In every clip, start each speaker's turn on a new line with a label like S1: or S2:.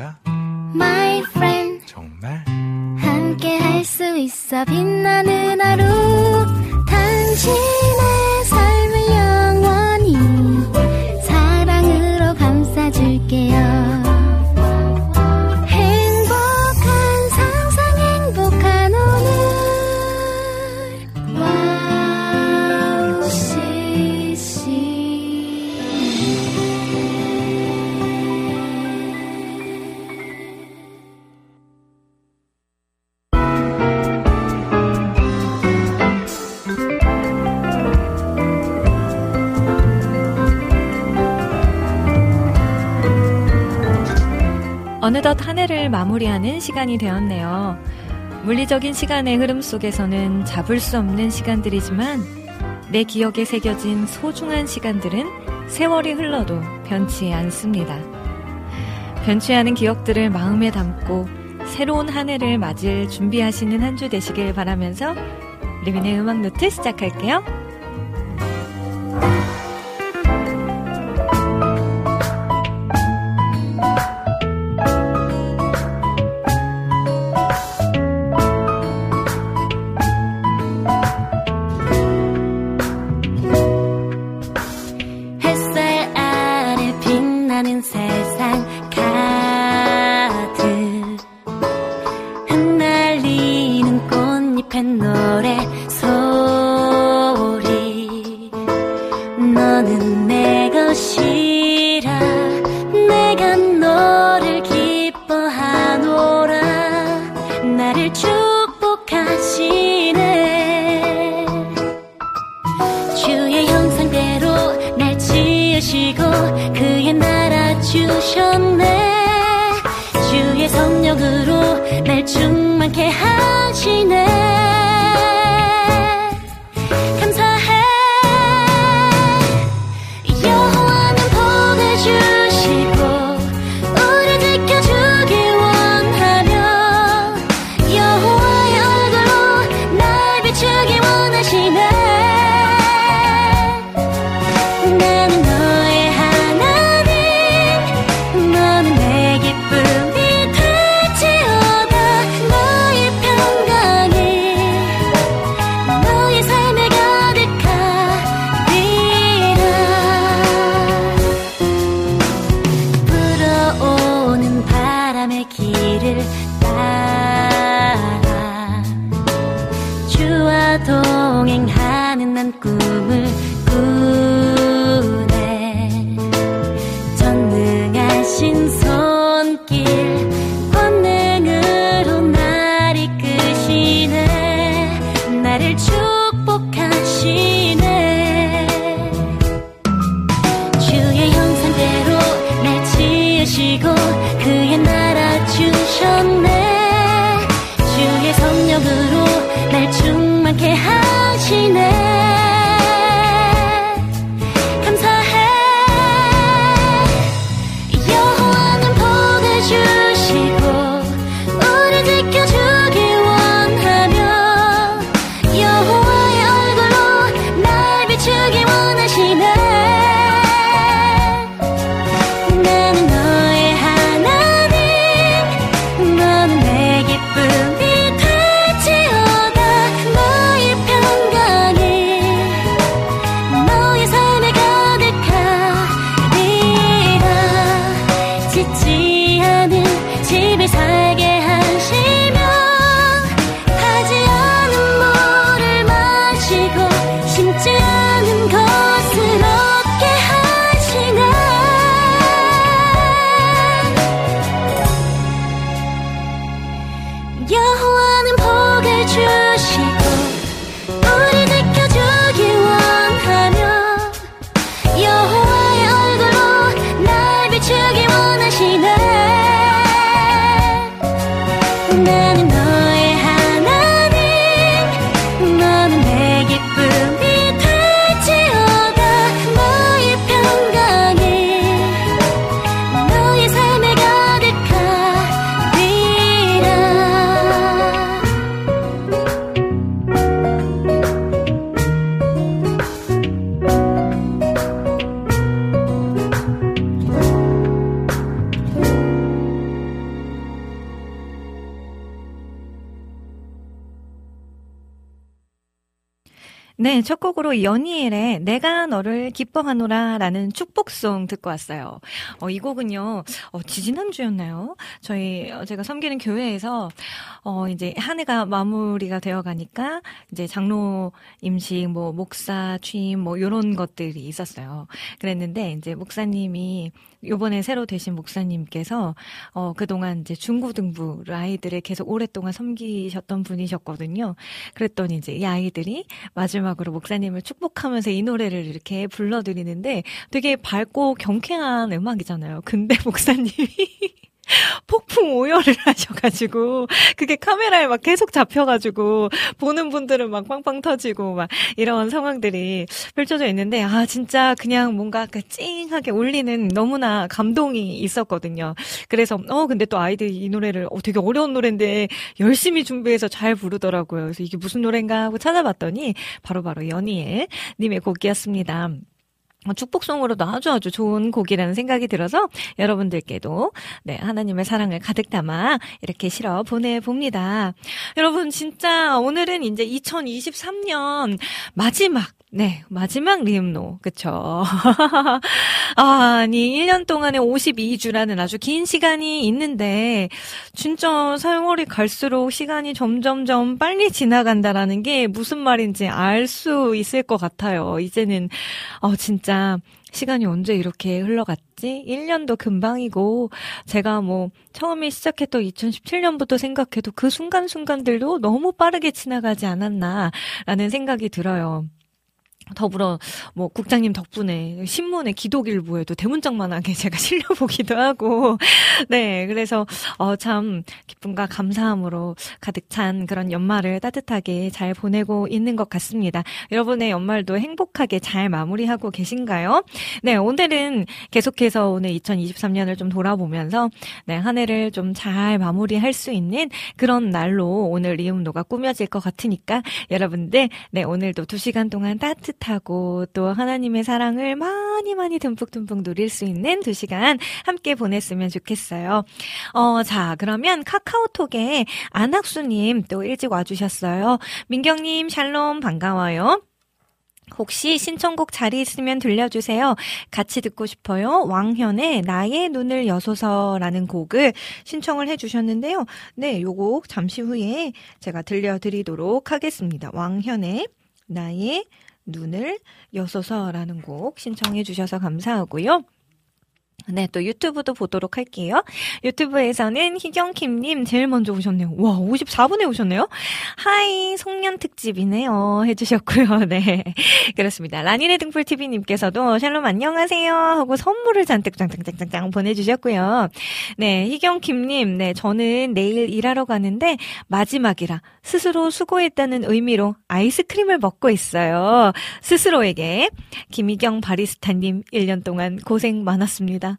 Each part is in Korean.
S1: 있으니까?
S2: My friend
S1: 정말?
S2: 함께 할 수 있어 빛나는 하루. 당신
S3: 회를 마무리하는 시간이 되었네요. 물리적인 시간의 흐름 속에서는 잡을 수 없는 시간들이지만 내 기억에 새겨진 소중한 시간들은 세월이 흘러도 변치 않습니다. 변치 않은 기억들을 마음에 담고 새로운 한 해를 맞을 준비하시는 한 주 되시길 바라면서 리민의 음악 노트 시작할게요.
S4: 연희엘의 내가 너를 기뻐하노라 라는 축복송 듣고 왔어요. 어, 이 곡은요, 어, 지지난주였나요? 저희, 어, 제가 섬기는 교회에서, 어, 이제 한 해가 마무리가 되어 가니까, 이제 장로 임식, 뭐, 목사 취임, 뭐, 요런 것들이 있었어요. 그랬는데, 이제 목사님이 요번에 새로 되신 목사님께서 어 그동안 이제 중고등부 아이들을 계속 오랫동안 섬기셨던 분이셨거든요. 그랬더니 이제 이 아이들이 마지막으로 목사님을 축복하면서 이 노래를 이렇게 불러 드리는데 되게 밝고 경쾌한 음악이잖아요. 근데 목사님이 폭풍 오열을 하셔가지고 그게 카메라에 막 계속 잡혀가지고 보는 분들은 막 빵빵 터지고 막 이런 상황들이 펼쳐져 있는데 아 진짜 그냥 뭔가 그 찡하게 울리는 너무나 감동이 있었거든요. 그래서 어 근데 또 아이들이 이 노래를 어 되게 어려운 노래인데 열심히 준비해서 잘 부르더라고요. 그래서 이게 무슨 노래인가 하고 찾아봤더니 바로바로 바로 연희의 님의 곡이었습니다. 어, 축복송으로도 아주 아주 좋은 곡이라는 생각이 들어서 여러분들께도 네, 하나님의 사랑을 가득 담아 이렇게 실어 보내봅니다. 여러분 진짜 오늘은 이제 2023년 마지막 네, 마지막 리음노. 그쵸. 아니, 1년 동안에 52주라는 아주 긴 시간이 있는데, 진짜 세월이 갈수록 시간이 점점점 빨리 지나간다라는 게 무슨 말인지 알 수 있을 것 같아요. 이제는, 어, 진짜, 시간이 언제 이렇게 흘러갔지? 1년도 금방이고, 제가 뭐, 처음에 시작했던 2017년부터 생각해도 그 순간순간들도 너무 빠르게 지나가지 않았나라는 생각이 들어요. 더불어 뭐 국장님 덕분에 신문에 기독일보에도 대문짝만하게 제가 실려보기도 하고 네 그래서 어 참 기쁨과 감사함으로 가득 찬 그런 연말을 따뜻하게 잘 보내고 있는 것 같습니다. 여러분의 연말도 행복하게 잘 마무리하고 계신가요? 네 오늘은 계속해서 오늘 2023년을 좀 돌아보면서 네한 해를 좀 잘 마무리할 수 있는 그런 날로 오늘 리움노가 꾸며질 것 같으니까 여러분들 네 오늘도 두 시간 동안 따뜻 따뜻하고 또 하나님의 사랑을 많이 많이 듬뿍듬뿍 누릴 수 있는 두 시간 함께 보냈으면 좋겠어요. 어, 자, 그러면 카카오톡에 안학수님 또 일찍 와주셨어요. 민경님, 샬롬, 반가워요. 혹시 신청곡 자리 있으면 들려주세요. 같이 듣고 싶어요. 왕현의 나의 눈을 여소서라는 곡을 신청을 해주셨는데요. 네, 요곡 잠시 후에 제가 들려드리도록 하겠습니다. 왕현의 나의 눈을 여소서라는 곡 신청해 주셔서 감사하고요. 네, 또 유튜브도 보도록 할게요. 유튜브에서는 희경킴님 제일 먼저 오셨네요. 와, 54분에 오셨네요? 하이, 송년 특집이네요. 해주셨고요. 네. 그렇습니다. 라니네 등불TV님께서도 샬롬 안녕하세요. 하고 선물을 잔뜩 짱짱짱짱짱 보내주셨고요. 네, 희경킴님, 네, 저는 내일 일하러 가는데 마지막이라 스스로 수고했다는 의미로 아이스크림을 먹고 있어요. 스스로에게. 김희경 바리스타님 1년 동안 고생 많았습니다.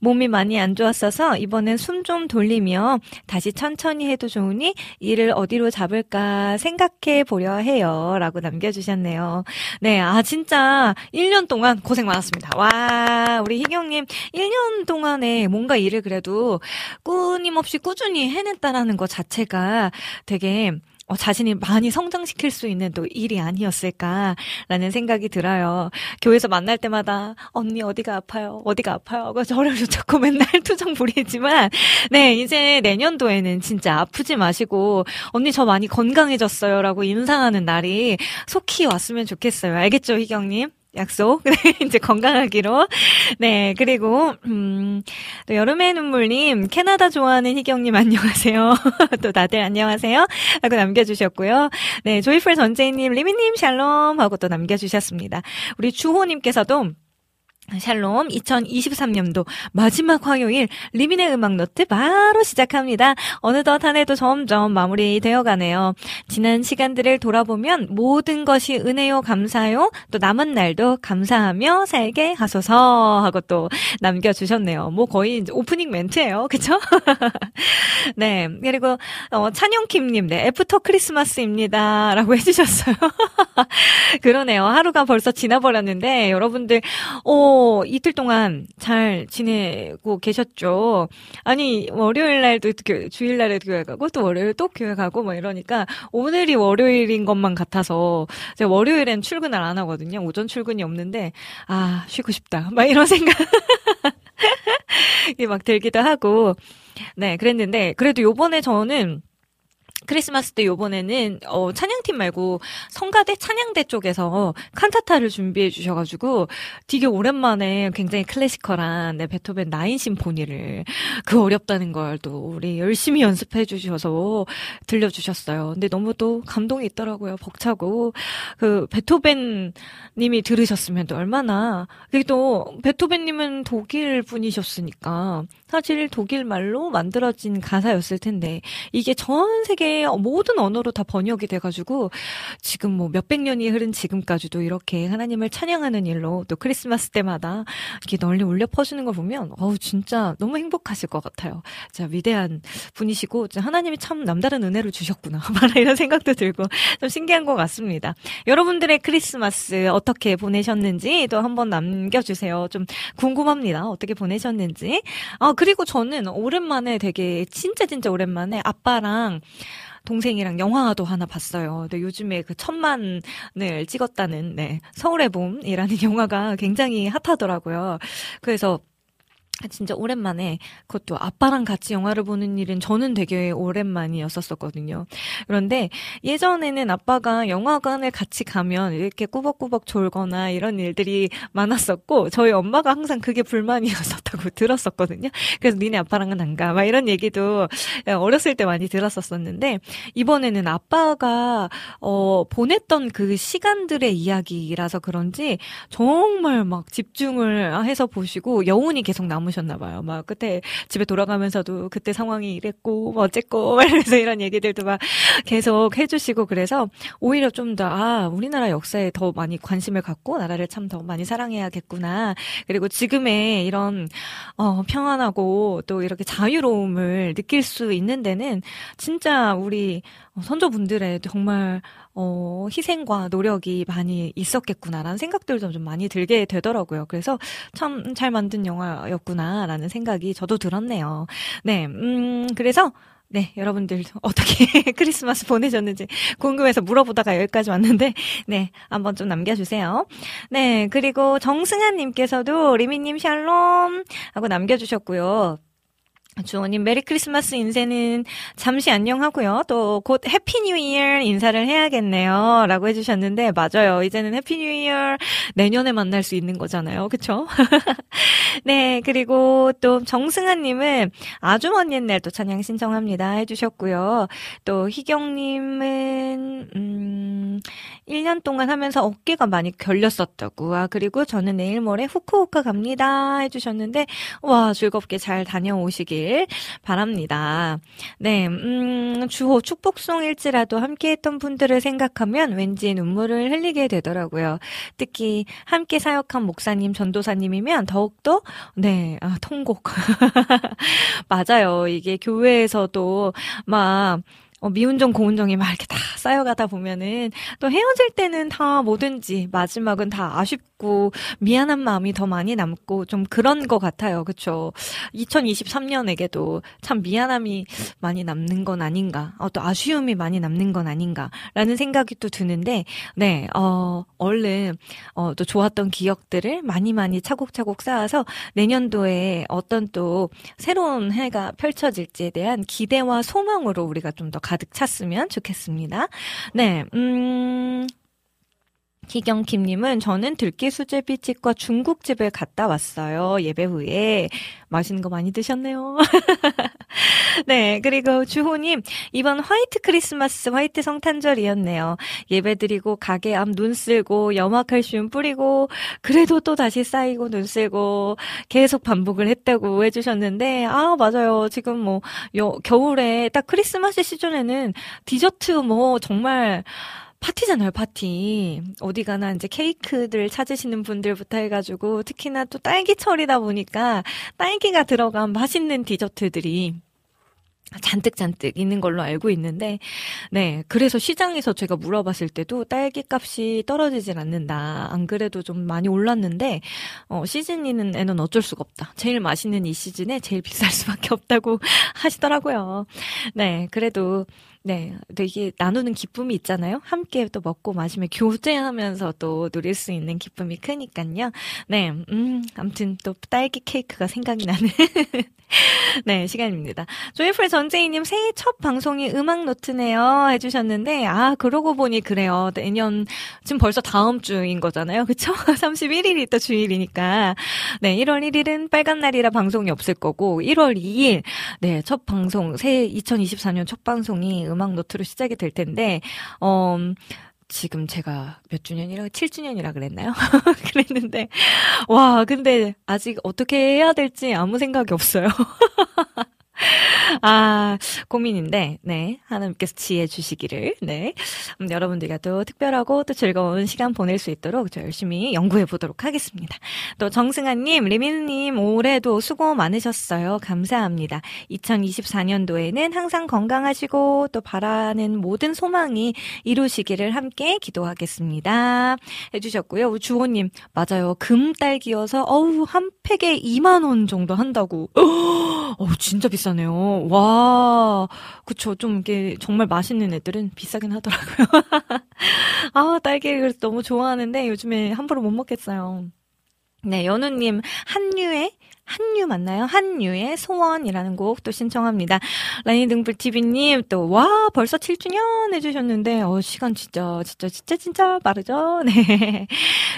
S4: 몸이 많이 안 좋았어서 이번엔 숨 좀 돌리며 다시 천천히 해도 좋으니 일을 어디로 잡을까 생각해 보려 해요. 라고 남겨주셨네요. 네, 아, 진짜 1년 동안 고생 많았습니다. 와, 우리 희경님 1년 동안에 뭔가 일을 그래도 끊임없이 꾸준히 해냈다라는 것 자체가 되게 어, 자신이 많이 성장시킬 수 있는 또 일이 아니었을까라는 생각이 들어요. 교회에서 만날 때마다 언니 어디가 아파요? 어디가 아파요? 그 저를 자꾸 맨날 투정 부리지만 네 이제 내년도에는 진짜 아프지 마시고 언니 저 많이 건강해졌어요라고 인사하는 날이 속히 왔으면 좋겠어요. 알겠죠, 희경님? 약속. 네, 이제 건강하기로. 네, 그리고, 음, 또 여름의 눈물님, 캐나다 좋아하는 희경님 안녕하세요. 또 다들 안녕하세요. 하고 남겨주셨고요. 네, Joyful 전재희님, 리미님 샬롬 하고 또 남겨주셨습니다. 우리 주호님께서도 샬롬 2023년도 마지막 화요일 리민의 음악 노트 바로 시작합니다. 어느덧 한 해도 점점 마무리되어 가네요. 지난 시간들을 돌아보면 모든 것이 은혜요 감사요 또 남은 날도 감사하며 살게 하소서 하고 또 남겨 주셨네요. 뭐 거의 오프닝 멘트예요. 그쵸? 네. 그리고 어, 찬영킴 님 네 After Christmas입니다. 라고 해 주셨어요. 그러네요. 하루가 벌써 지나 버렸는데 여러분들 어 뭐, 이틀 동안 잘 지내고 계셨죠? 아니, 월요일 날도 주일 날에 교회 가고, 또 월요일 또 교회 가고, 뭐 이러니까, 오늘이 월요일인 것만 같아서, 제가 월요일엔 출근을 안 하거든요. 오전 출근이 없는데, 아, 쉬고 싶다. 막 이런 생각. 막 들기도 하고, 네, 그랬는데, 그래도 요번에 저는, 크리스마스 때 요번에는 어 찬양팀 말고 성가대 찬양대 쪽에서 칸타타를 준비해 주셔가지고 되게 오랜만에 굉장히 클래시컬한 네, 베토벤 나인 심포니를 그 어렵다는 걸 또 우리 열심히 연습해 주셔서 들려주셨어요. 근데 너무 또 감동이 있더라고요. 벅차고 그 베토벤 님이 들으셨으면 또 얼마나 그게 또 베토벤 님은 독일 분이셨으니까 사실 독일 말로 만들어진 가사였을 텐데 이게 전 세계 모든 언어로 다 번역이 돼가지고 지금 뭐 몇백 년이 흐른 지금까지도 이렇게 하나님을 찬양하는 일로 또 크리스마스 때마다 이렇게 널리 울려 퍼지는 걸 보면 어우 진짜 너무 행복하실 것 같아요. 자 위대한 분이시고 하나님이 참 남다른 은혜를 주셨구나 이런 생각도 들고 좀 신기한 것 같습니다. 여러분들의 크리스마스 어떻게 보내셨는지 또 한번 남겨주세요. 좀 궁금합니다. 어떻게 보내셨는지. 아 그리고 저는 오랜만에 되게 진짜 진짜 오랜만에 아빠랑 동생이랑 영화도 하나 봤어요. 근데 요즘에 그 천만을 찍었다는 네 서울의 봄이라는 영화가 굉장히 핫하더라고요. 그래서 진짜 오랜만에 그것도 아빠랑 같이 영화를 보는 일은 저는 되게 오랜만이었었거든요. 그런데 예전에는 아빠가 영화관을 같이 가면 이렇게 꾸벅꾸벅 졸거나 이런 일들이 많았었고 저희 엄마가 항상 그게 불만이었었다고 들었었거든요. 그래서 니네 아빠랑은 안 가. 막 이런 얘기도 어렸을 때 많이 들었었었는데 이번에는 아빠가 어 보냈던 그 시간들의 이야기라서 그런지 정말 막 집중을 해서 보시고 여운이 계속 남으 남으셨나 봐요. 막 그때 집에 돌아가면서도 그때 상황이 이랬고 뭐 어쨌고 이러면서 이런 얘기들도 막 계속 해주시고 그래서 오히려 좀 더 아 우리나라 역사에 더 많이 관심을 갖고 나라를 참 더 많이 사랑해야겠구나. 그리고 지금의 이런 어 평안하고 또 이렇게 자유로움을 느낄 수 있는 데는 진짜 우리 선조분들의 정말 어, 희생과 노력이 많이 있었겠구나라는 생각들도 좀 많이 들게 되더라고요. 그래서 참 잘 만든 영화였구나라는 생각이 저도 들었네요. 네, 음, 그래서 네, 여러분들 어떻게 크리스마스 보내셨는지 궁금해서 물어보다가 여기까지 왔는데, 네, 한번 좀 남겨주세요. 네, 그리고 정승환 님께서도 리미님 샬롬 하고 남겨주셨고요. 주호님 Merry Christmas 인사는 잠시 안녕하고요. 또 곧 Happy New Year 인사를 해야겠네요. 라고 해주셨는데 맞아요. 이제는 Happy New Year 내년에 만날 수 있는 거잖아요. 그쵸? 네 그리고 또 정승아님은 아주 먼 옛날 또 찬양 신청합니다 해주셨고요. 또 희경님은 음 1년 동안 하면서 어깨가 많이 결렸었다고. 아 그리고 저는 내일 모레 후쿠오카 갑니다 해주셨는데 와 즐겁게 잘 다녀오시길 바랍니다. 네, 음, 주호 축복송일지라도 함께 했던 분들을 생각하면 왠지 눈물을 흘리게 되더라고요. 특히 함께 사역한 목사님, 전도사님이면 더욱더, 네, 아, 통곡. 맞아요. 이게 교회에서도 막, 어, 미운정, 고운정이 막 이렇게 다 쌓여가다 보면은 또 헤어질 때는 다 뭐든지 마지막은 다 아쉽고 미안한 마음이 더 많이 남고 좀 그런 것 같아요. 그쵸? 2023년에게도 참 미안함이 많이 남는 건 아닌가, 어, 또 아쉬움이 많이 남는 건 아닌가라는 생각이 또 드는데, 네, 어, 얼른, 어, 또 좋았던 기억들을 많이 많이 차곡차곡 쌓아서 내년도에 어떤 또 새로운 해가 펼쳐질지에 대한 기대와 소망으로 우리가 좀더 가득 찼으면 좋겠습니다. 네, 음, 희경킴님은 저는 들깨 수제비집과 중국집을 갔다 왔어요. 예배 후에 맛있는 거 많이 드셨네요. 네, 그리고 주호님 이번 화이트 크리스마스 화이트 성탄절이었네요. 예배 드리고 가게 앞 눈 쓸고 염화칼슘 뿌리고 그래도 또 다시 쌓이고 눈 쓸고 계속 반복을 했다고 해주셨는데 아 맞아요. 지금 뭐 여, 겨울에 딱 크리스마스 시즌에는 디저트 뭐 정말 파티잖아요, 파티. 어디 가나 이제 케이크들 찾으시는 분들부터 해가지고, 특히나 또 딸기철이다 보니까, 딸기가 들어간 맛있는 디저트들이 잔뜩잔뜩 있는 걸로 알고 있는데, 네. 그래서 시장에서 제가 물어봤을 때도 딸기 값이 떨어지질 않는다. 안 그래도 좀 많이 올랐는데, 어, 시즌이는 애는 어쩔 수가 없다. 제일 맛있는 이 시즌에 제일 비쌀 수밖에 없다고 하시더라고요. 네. 그래도 네, 되게 나누는 기쁨이 있잖아요. 함께 또 먹고 마시며 교제하면서 또 누릴 수 있는 기쁨이 크니까요. 네, 음, 아무튼 또 딸기 케이크가 생각이 나는 네 시간입니다. 조이풀 전재희님 새해 첫 방송이 음악 노트네요 해주셨는데 아 그러고 보니 그래요. 내년 지금 벌써 다음 주인 거잖아요, 그쵸? 31일이 또 주일이니까 네 1월 1일은 빨간 날이라 방송이 없을 거고 1월 2일 네 첫 방송 새해 2024년 첫 방송이 음 음악 노트로 시작이 될 텐데, 어, 지금 제가 몇 주년이라 7주년이라 그랬나요? 그랬는데 와 근데 아직 어떻게 해야 될지 아무 생각이 없어요. 아, 고민인데, 네. 하나님께서 지혜 주시기를, 네. 음, 여러분들과 또 특별하고 또 즐거운 시간 보낼 수 있도록 저 열심히 연구해 보도록 하겠습니다. 또 정승아님, 리민님, 올해도 수고 많으셨어요. 감사합니다. 2024년도에는 항상 건강하시고 또 바라는 모든 소망이 이루시기를 함께 기도하겠습니다. 해주셨고요. 주호님, 맞아요. 금딸기여서, 어우, 한 팩에 2만원 정도 한다고. 어우, 진짜 비싸 비싸네요. 와, 그쵸. 좀 이게 정말 맛있는 애들은 비싸긴 하더라고요. 아, 딸기를 너무 좋아하는데 요즘에 함부로 못 먹겠어요. 네, 연우님, 한류의 한유 맞나요? 한유의 소원이라는 곡 또 신청합니다. 라니 등불TV님 또, 와, 벌써 7주년 해주셨는데, 어, 시간 진짜, 진짜, 진짜, 진짜 빠르죠? 네.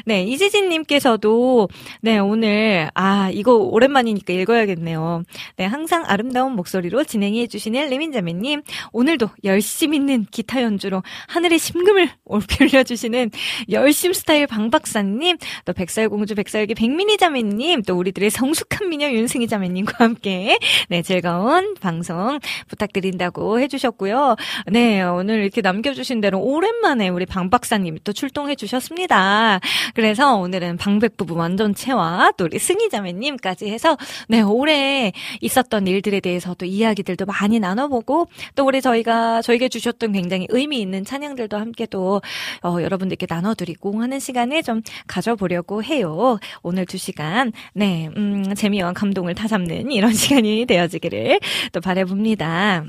S4: 네, 이지진님께서도, 네, 오늘, 아, 이거 오랜만이니까 읽어야겠네요. 네, 항상 아름다운 목소리로 진행해 주시는 레민자매님, 오늘도 열심 있는 기타 연주로 하늘의 심금을 올려 주시는 열심 스타일 방박사님, 또 백설공주 백설기 백민희 자매님, 또 우리들의 성숙한 한민여 윤승희 자매님과 함께 네 즐거운 방송 부탁드린다고 해주셨고요. 네 오늘 이렇게 남겨주신 대로 오랜만에 우리 방 박사님이 또 출동해 주셨습니다. 그래서 오늘은 방백 부부 완전체와 또 우리 승희 자매님까지 해서 네 올해 있었던 일들에 대해서 또 이야기들도 많이 나눠보고 또 우리 저희가 저에게 주셨던 굉장히 의미 있는 찬양들도 함께 또 어, 여러분들께 나눠드리고 하는 시간을 좀 가져보려고 해요. 오늘 두 시간 네 음, 재 재미와 감동을 다 잡는 이런 시간이 되어지기를 또 바래봅니다.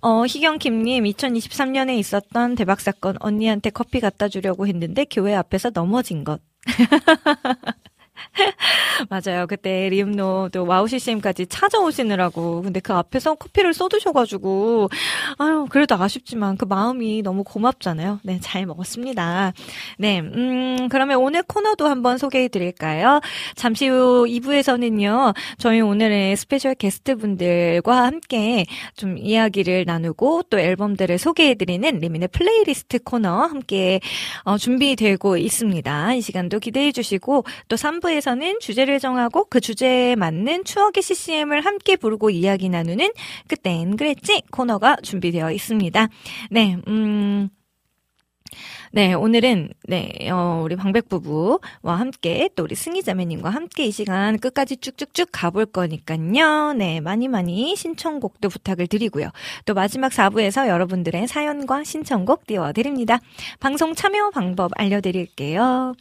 S4: 어, 희경킴님, 2023년에 있었던 대박 사건 언니한테 커피 갖다 주려고 했는데 교회 앞에서 넘어진 것. 맞아요. 그때 리음노 또 와우 CCM까지 찾아오시느라고. 근데 그 앞에서 커피를 쏟으셔가지고, 아유, 그래도 아쉽지만 그 마음이 너무 고맙잖아요. 네, 잘 먹었습니다. 네, 음, 그러면 오늘 코너도 한번 소개해 드릴까요? 잠시 후 2부에서는요, 저희 오늘의 special guest 분들과 함께 좀 이야기를 나누고 또 앨범들을 소개해 드리는 리민의 플레이리스트 코너 함께 어, 준비되고 있습니다. 이 시간도 기대해 주시고 또 3부 3부에서는 주제를 정하고 그 주제에 맞는 추억의 CCM을 함께 부르고 이야기 나누는 그땐 그랬지 코너가 준비되어 있습니다. 네, 음, 네, 오늘은 네, 어, 우리 방백 부부와 함께 또 우리 승희 자매님과 함께 이 시간 끝까지 쭉쭉쭉 가볼 거니까요. 네, 많이 많이 신청곡도 부탁을 드리고요. 또 마지막 4부에서 여러분들의 사연과 신청곡 띄워드립니다. 방송 참여 방법 알려드릴게요.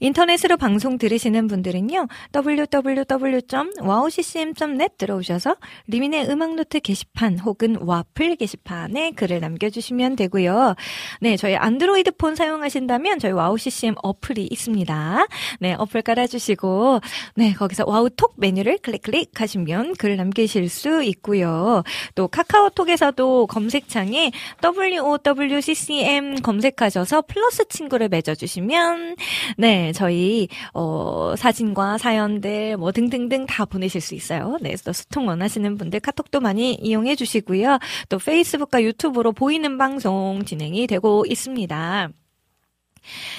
S4: 인터넷으로 방송 들으시는 분들은요, www.wowccm.net 들어오셔서 리민의 음악노트 게시판 혹은 와플 게시판에 글을 남겨주시면 되고요. 네, 저희 안드로이드 폰 스마트폰 사용하신다면 저희 와우 CCM 어플이 있습니다. 네, 어플 깔아주시고, 네, 거기서 와우톡 메뉴를 클릭 클릭하시면 글 남기실 수 있고요. 또 카카오톡에서도 검색창에 WOWCCM 검색하셔서 플러스 친구를 맺어주시면, 네, 저희, 어, 사진과 사연들 뭐 등등등 다 보내실 수 있어요. 네, 또 소통 원하시는 분들 카톡도 많이 이용해 주시고요. 또 페이스북과 유튜브로 보이는 방송 진행이 되고 있습니다.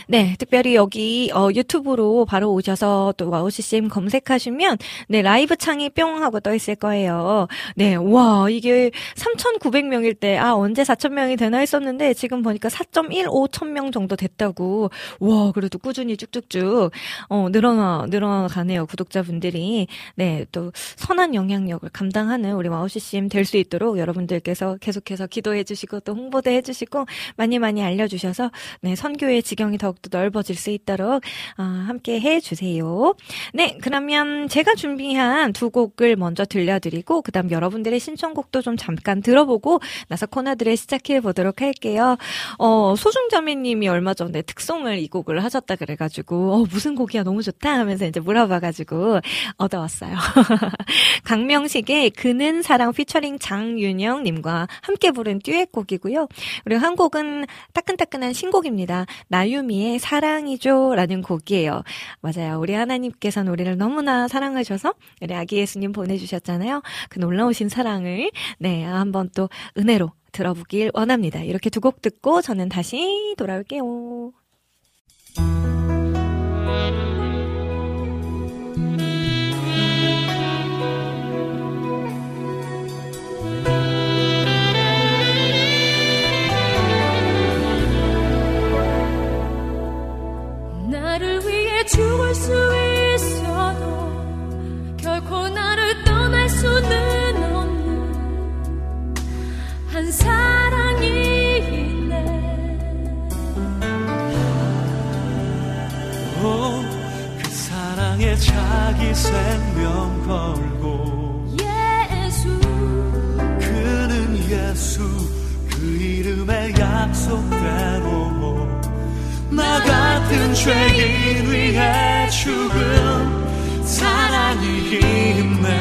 S4: 네, 특별히 여기 어, 유튜브로 바로 오셔서 또 와우 CCM 검색하시면 네 라이브 창이 뿅 하고 떠 있을 거예요. 네, 와 이게 3,900명일 때 아 언제 4,000명이 되나 했었는데 지금 보니까 4.15천 명 정도 됐다고. 와 그래도 꾸준히 쭉쭉쭉 어 늘어나 늘어가네요 구독자분들이. 네, 또 선한 영향력을 감당하는 우리 와우 CCM 될 수 있도록 여러분들께서 계속해서 기도해 주시고 또 홍보도 해 주시고 많이 많이 알려 주셔서 네 선교의 지경이 더 더욱더 넓어질 수 있도록 어, 함께 해주세요. 네, 그러면 제가 준비한 두 곡을 먼저 들려드리고 그다음 여러분들의 신청곡도 좀 잠깐 들어보고 나서 코너들을 시작해 보도록 할게요. 어, 소중자매님이 얼마 전에 특송을 이 곡을 하셨다 그래가지고 어, 무슨 곡이야 너무 좋다 하면서 이제 물어봐가지고 얻어왔어요. 강명식의 그는 사랑 피처링 장윤영님과 함께 부른 듀엣곡이고요. 그리고 한 곡은 따끈따끈한 신곡입니다. 나 유미의 하나님의 사랑이죠. 라는 곡이에요. 맞아요. 우리 하나님께서는 우리를 너무나 사랑하셔서 우리 아기 예수님 보내주셨잖아요. 그 놀라우신 사랑을, 네, 한번 또 은혜로 들어보길 원합니다. 이렇게 두 곡 듣고 저는 다시 돌아올게요.
S5: 죽을 수 있어도 결코 나를 떠날 수는 없는 한 사랑이 있네.
S6: 오, 그 사랑에 자기 생명 걸고
S5: 예수.
S6: 그는 예수 그 이름의 약속대로 나 같은 죄인 위해 죽은 사랑이 있네.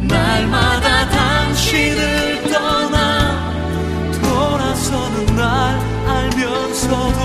S6: 날마다 당신을 떠나 돌아서는 날 알면서도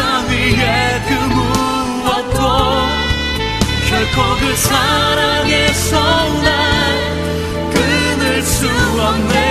S6: 십자가 위에 그 무엇도 결코 그
S3: 사랑에서 날 끊을 수 없네.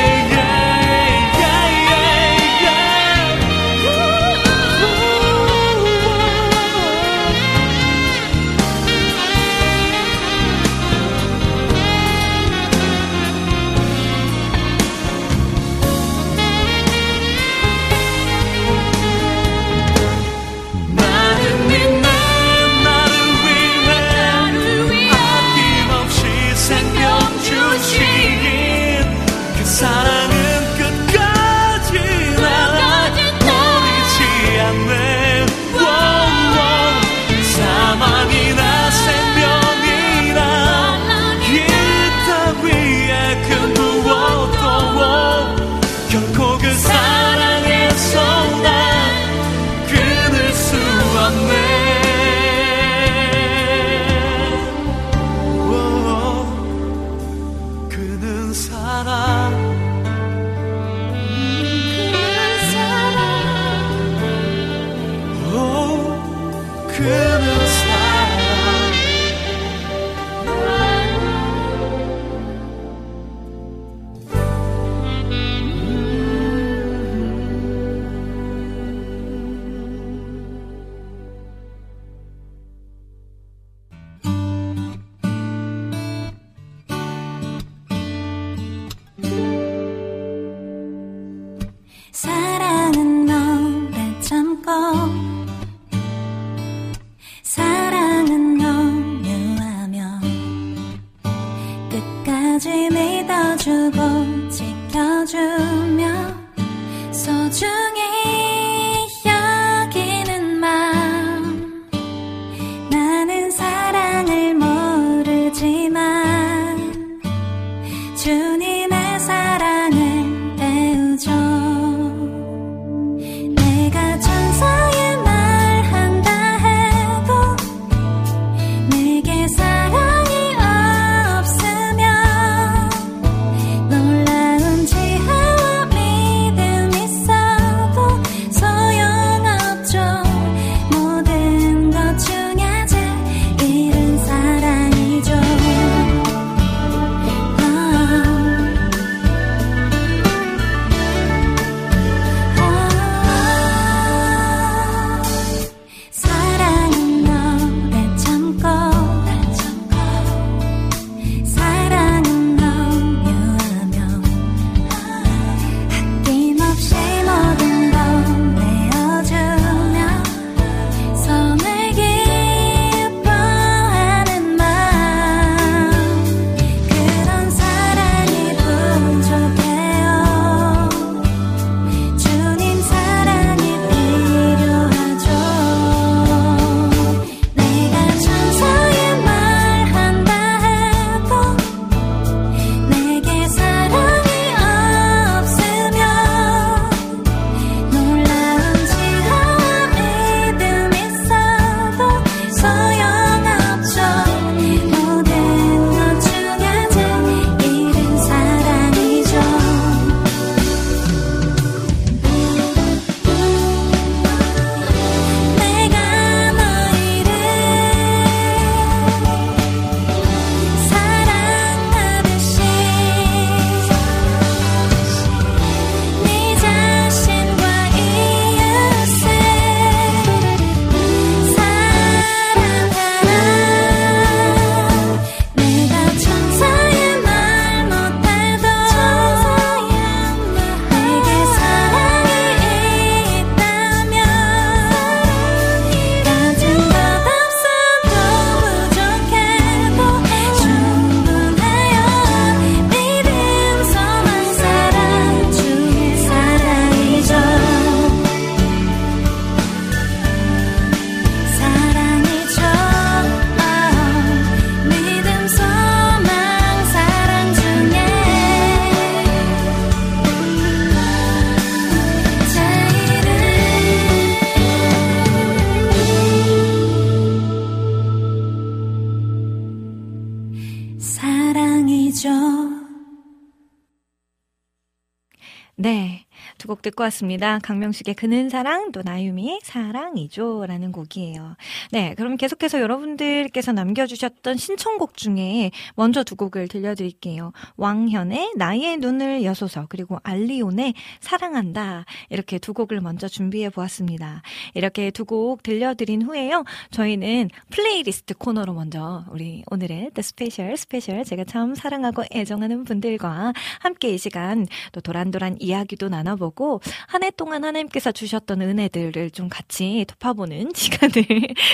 S3: 듣고 왔습니다. 강명식의 그는 사랑, 또 나유미의 사랑이죠. 라는 곡이에요. 네, 그럼 계속해서 여러분들께서 남겨주셨던 신청곡 중에 먼저 두 곡을 들려드릴게요. 왕현의 나의 눈을 여소서, 그리고 알리온의 사랑한다. 이렇게 두 곡을 먼저 준비해 보았습니다. 이렇게 두 곡 들려드린 후에요. 저희는 플레이리스트 코너로 먼저 우리 오늘의 The Special, special 제가 참 사랑하고 애정하는 분들과 함께 이 시간 또 도란도란 이야기도 나눠보고 한 해 동안 하나님께서 주셨던 은혜들을 좀 같이 덮어보는 시간을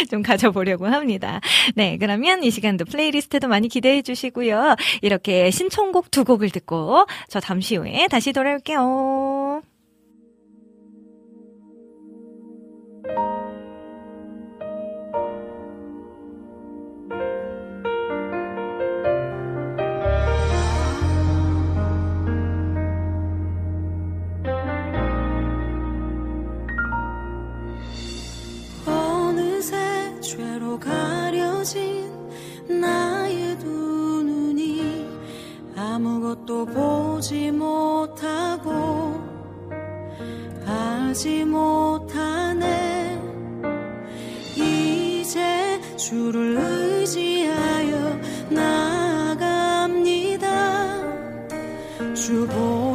S3: 좀 가져보려고 합니다. 네, 그러면 이 시간도 플레이리스트도 많이 기대해 주시고요. 이렇게 신청곡 두 곡을 듣고 저 잠시 후에 다시 돌아올게요.
S5: 가려진 나의 두 눈이 아무것도 보지 못하고 알지 못하네. 이 주를 의지하여 나아갑니다. 주보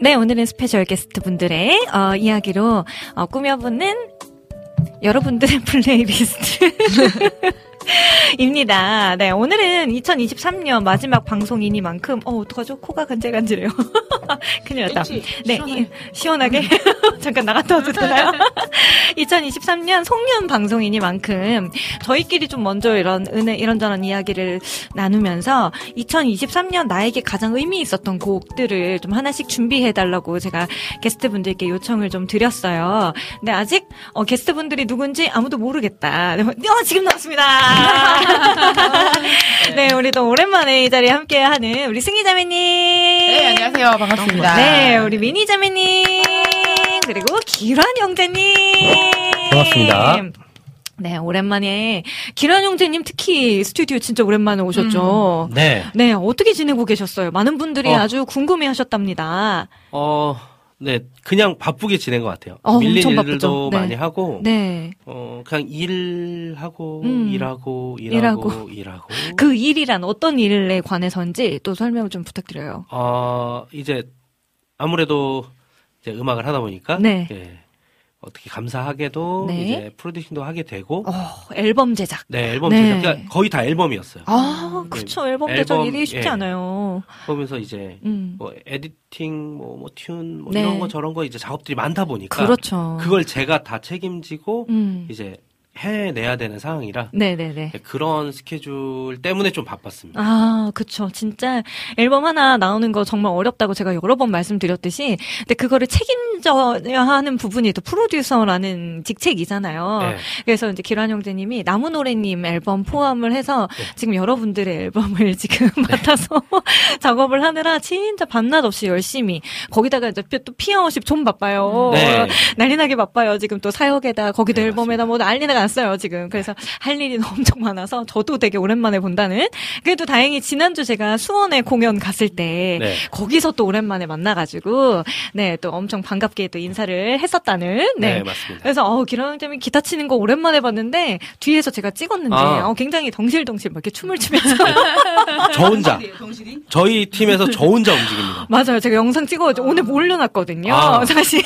S4: 네, 오늘은 special guest 분들의 어, 이야기로 어, 꾸며보는 여러분들의 플레이리스트. 입니다. 네, 오늘은 2023년 마지막 방송이니만큼, 어, 어떡하죠? 코가 간질간질해요. 큰일 났다. 네, 이- 시원하게. 잠깐 나갔다 와도 되나요? 2023년 송년 방송이니만큼, 저희끼리 좀 먼저 이런, 은혜, 이런저런 이야기를 나누면서, 2023년 나에게 가장 의미 있었던 곡들을 좀 하나씩 준비해달라고 제가 게스트분들께 요청을 좀 드렸어요. 근데 아직, 어, 게스트분들이 누군지 아무도 모르겠다. 네, 어, 지금 나왔습니다. 네, 우리 또 오랜만에 이 자리에 함께하는 우리 승희 자매님.
S7: 네, 안녕하세요. 반갑습니다.
S4: 네, 우리 미니 자매님. 그리고 기란 형제님.
S8: 반갑습니다.
S4: 네, 오랜만에 기란 형제님 특히 스튜디오 진짜 오랜만에 오셨죠.
S8: 네.
S4: 네, 어떻게 지내고 계셨어요? 많은 분들이
S8: 어.
S4: 아주 궁금해 하셨답니다.
S8: 어, 네. 그냥 바쁘게 지낸 것 같아요.
S4: 어,
S8: 밀린 일들도.
S4: 네.
S8: 많이 하고,
S4: 네.
S8: 어, 그냥 일하고,
S4: 음.
S8: 일하고,
S4: 일하고.
S8: 일하고, 일하고.
S4: 그 일이란 어떤 일에 관해서인지 또 설명을 좀 부탁드려요.
S8: 어, 이제, 아무래도, 이제 음악을 하다 보니까
S4: 네.
S8: 예, 어떻게 감사하게도
S4: 네.
S8: 이제 프로듀싱도 하게 되고
S4: 어, 앨범 제작.
S8: 네 앨범
S4: 네.
S8: 제작 그러니까 거의 다 앨범이었어요.
S4: 아, 그쵸. 앨범 제작
S8: 앨범,
S4: 일이 쉽지
S8: 예.
S4: 않아요.
S8: 보면서 이제
S4: 음.
S8: 뭐 에디팅 뭐 뭐 튠 뭐
S4: 네.
S8: 이런 거 저런 거 이제 작업들이 많다 보니까
S4: 그렇죠.
S8: 그걸 제가 다 책임지고
S4: 음.
S8: 이제 해내야 되는 상황이라
S4: 네네네.
S8: 그런 스케줄 때문에 좀 바빴습니다.
S4: 아, 그쵸. 진짜 앨범 하나 나오는 거 정말 어렵다고 제가 여러 번 말씀드렸듯이, 근데 그거를 책임져야 하는 부분이 또 프로듀서라는 직책이잖아요.
S8: 네.
S4: 그래서 이제 기란 형제님이 나무 노래님 앨범 포함을 해서
S8: 네.
S4: 지금 여러분들의 앨범을 지금 맡아서 작업을 하느라 진짜 밤낮 없이 열심히 거기다가 이제 또 피어십 좀 바빠요.
S8: 네.
S4: 난리나게 바빠요. 지금 또 사역에다 거기도
S8: 네,
S4: 앨범에다 뭐 난리가 났어요. 지금 그래서 할 일이 엄청 많아서 저도 되게 오랜만에 본다는. 그래도 다행히 지난주 제가 수원에 공연 갔을 때
S8: 네.
S4: 거기서 또 오랜만에 만나가지고 네 또 엄청 반갑게 또 인사를 했었다는.
S8: 네,
S4: 네.
S8: 맞습니다.
S4: 그래서 어 기랑장님 기타 치는 거 오랜만에 봤는데 뒤에서 제가 찍었는데
S8: 아.
S4: 어, 굉장히 덩실덩실 막 이렇게 춤을 추면서
S8: 저 혼자 저희 팀에서 저 혼자 움직입니다.
S4: 맞아요. 제가 영상 찍어 오늘 올려놨거든요.
S8: 아.
S4: 사실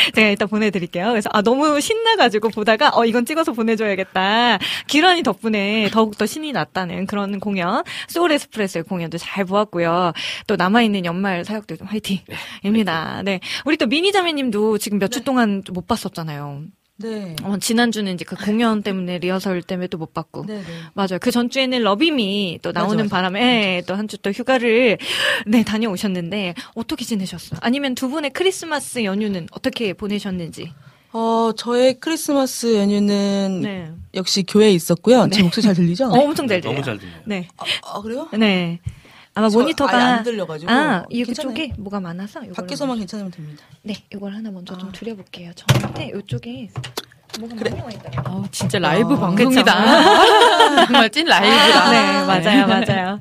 S4: 제가 이따 보내드릴게요. 그래서 아 너무 신나가지고 보다가 어 이건 찍어서 보내줘야겠다. 기란이 덕분에 더욱 더 신이 났다는 그런 공연 소울 에스프레소의 공연도 잘 보았고요. 또 남아 있는 연말 사역들 좀 화이팅입니다. 네, 우리 또 미니 자매님도 지금 몇 주 동안 못 봤었잖아요.
S9: 네.
S4: 어, 지난주는 이제 그 공연 때문에 리허설 때문에 또 못 봤고.
S9: 네, 네.
S4: 맞아요. 그 전주에는 러비미 또 나오는
S9: 맞아, 맞아.
S4: 바람에 또 한 주 또 휴가를 네, 다녀오셨는데 어떻게 지내셨어요? 아니면 두 분의 크리스마스 연휴는 어떻게 보내셨는지?
S9: 어, 저의 크리스마스 연휴는
S4: 네.
S9: 역시 교회에 있었고요. 제 목소리 잘 들리죠?
S4: 어, 엄청 잘 들려요.
S8: 너무 잘 들려요.
S4: 네.
S9: 아, 그래요?
S4: 네. 아마
S9: 저
S4: 모니터가
S9: 안 들려가지고.
S4: 아. 이쪽에 뭐가 많아서
S9: 밖에서만
S4: 먼저-
S9: 괜찮으면 됩니다.
S4: 네, 이걸 하나 먼저 좀
S9: 아.
S4: 드려볼게요. 저한테 이쪽에 뭐가 많이 와 있더라고요.
S7: 아우, 진짜 라이브
S9: 어,
S7: 방송이다. 정말 찐 라이브다.
S4: 네, 맞아요, 맞아요.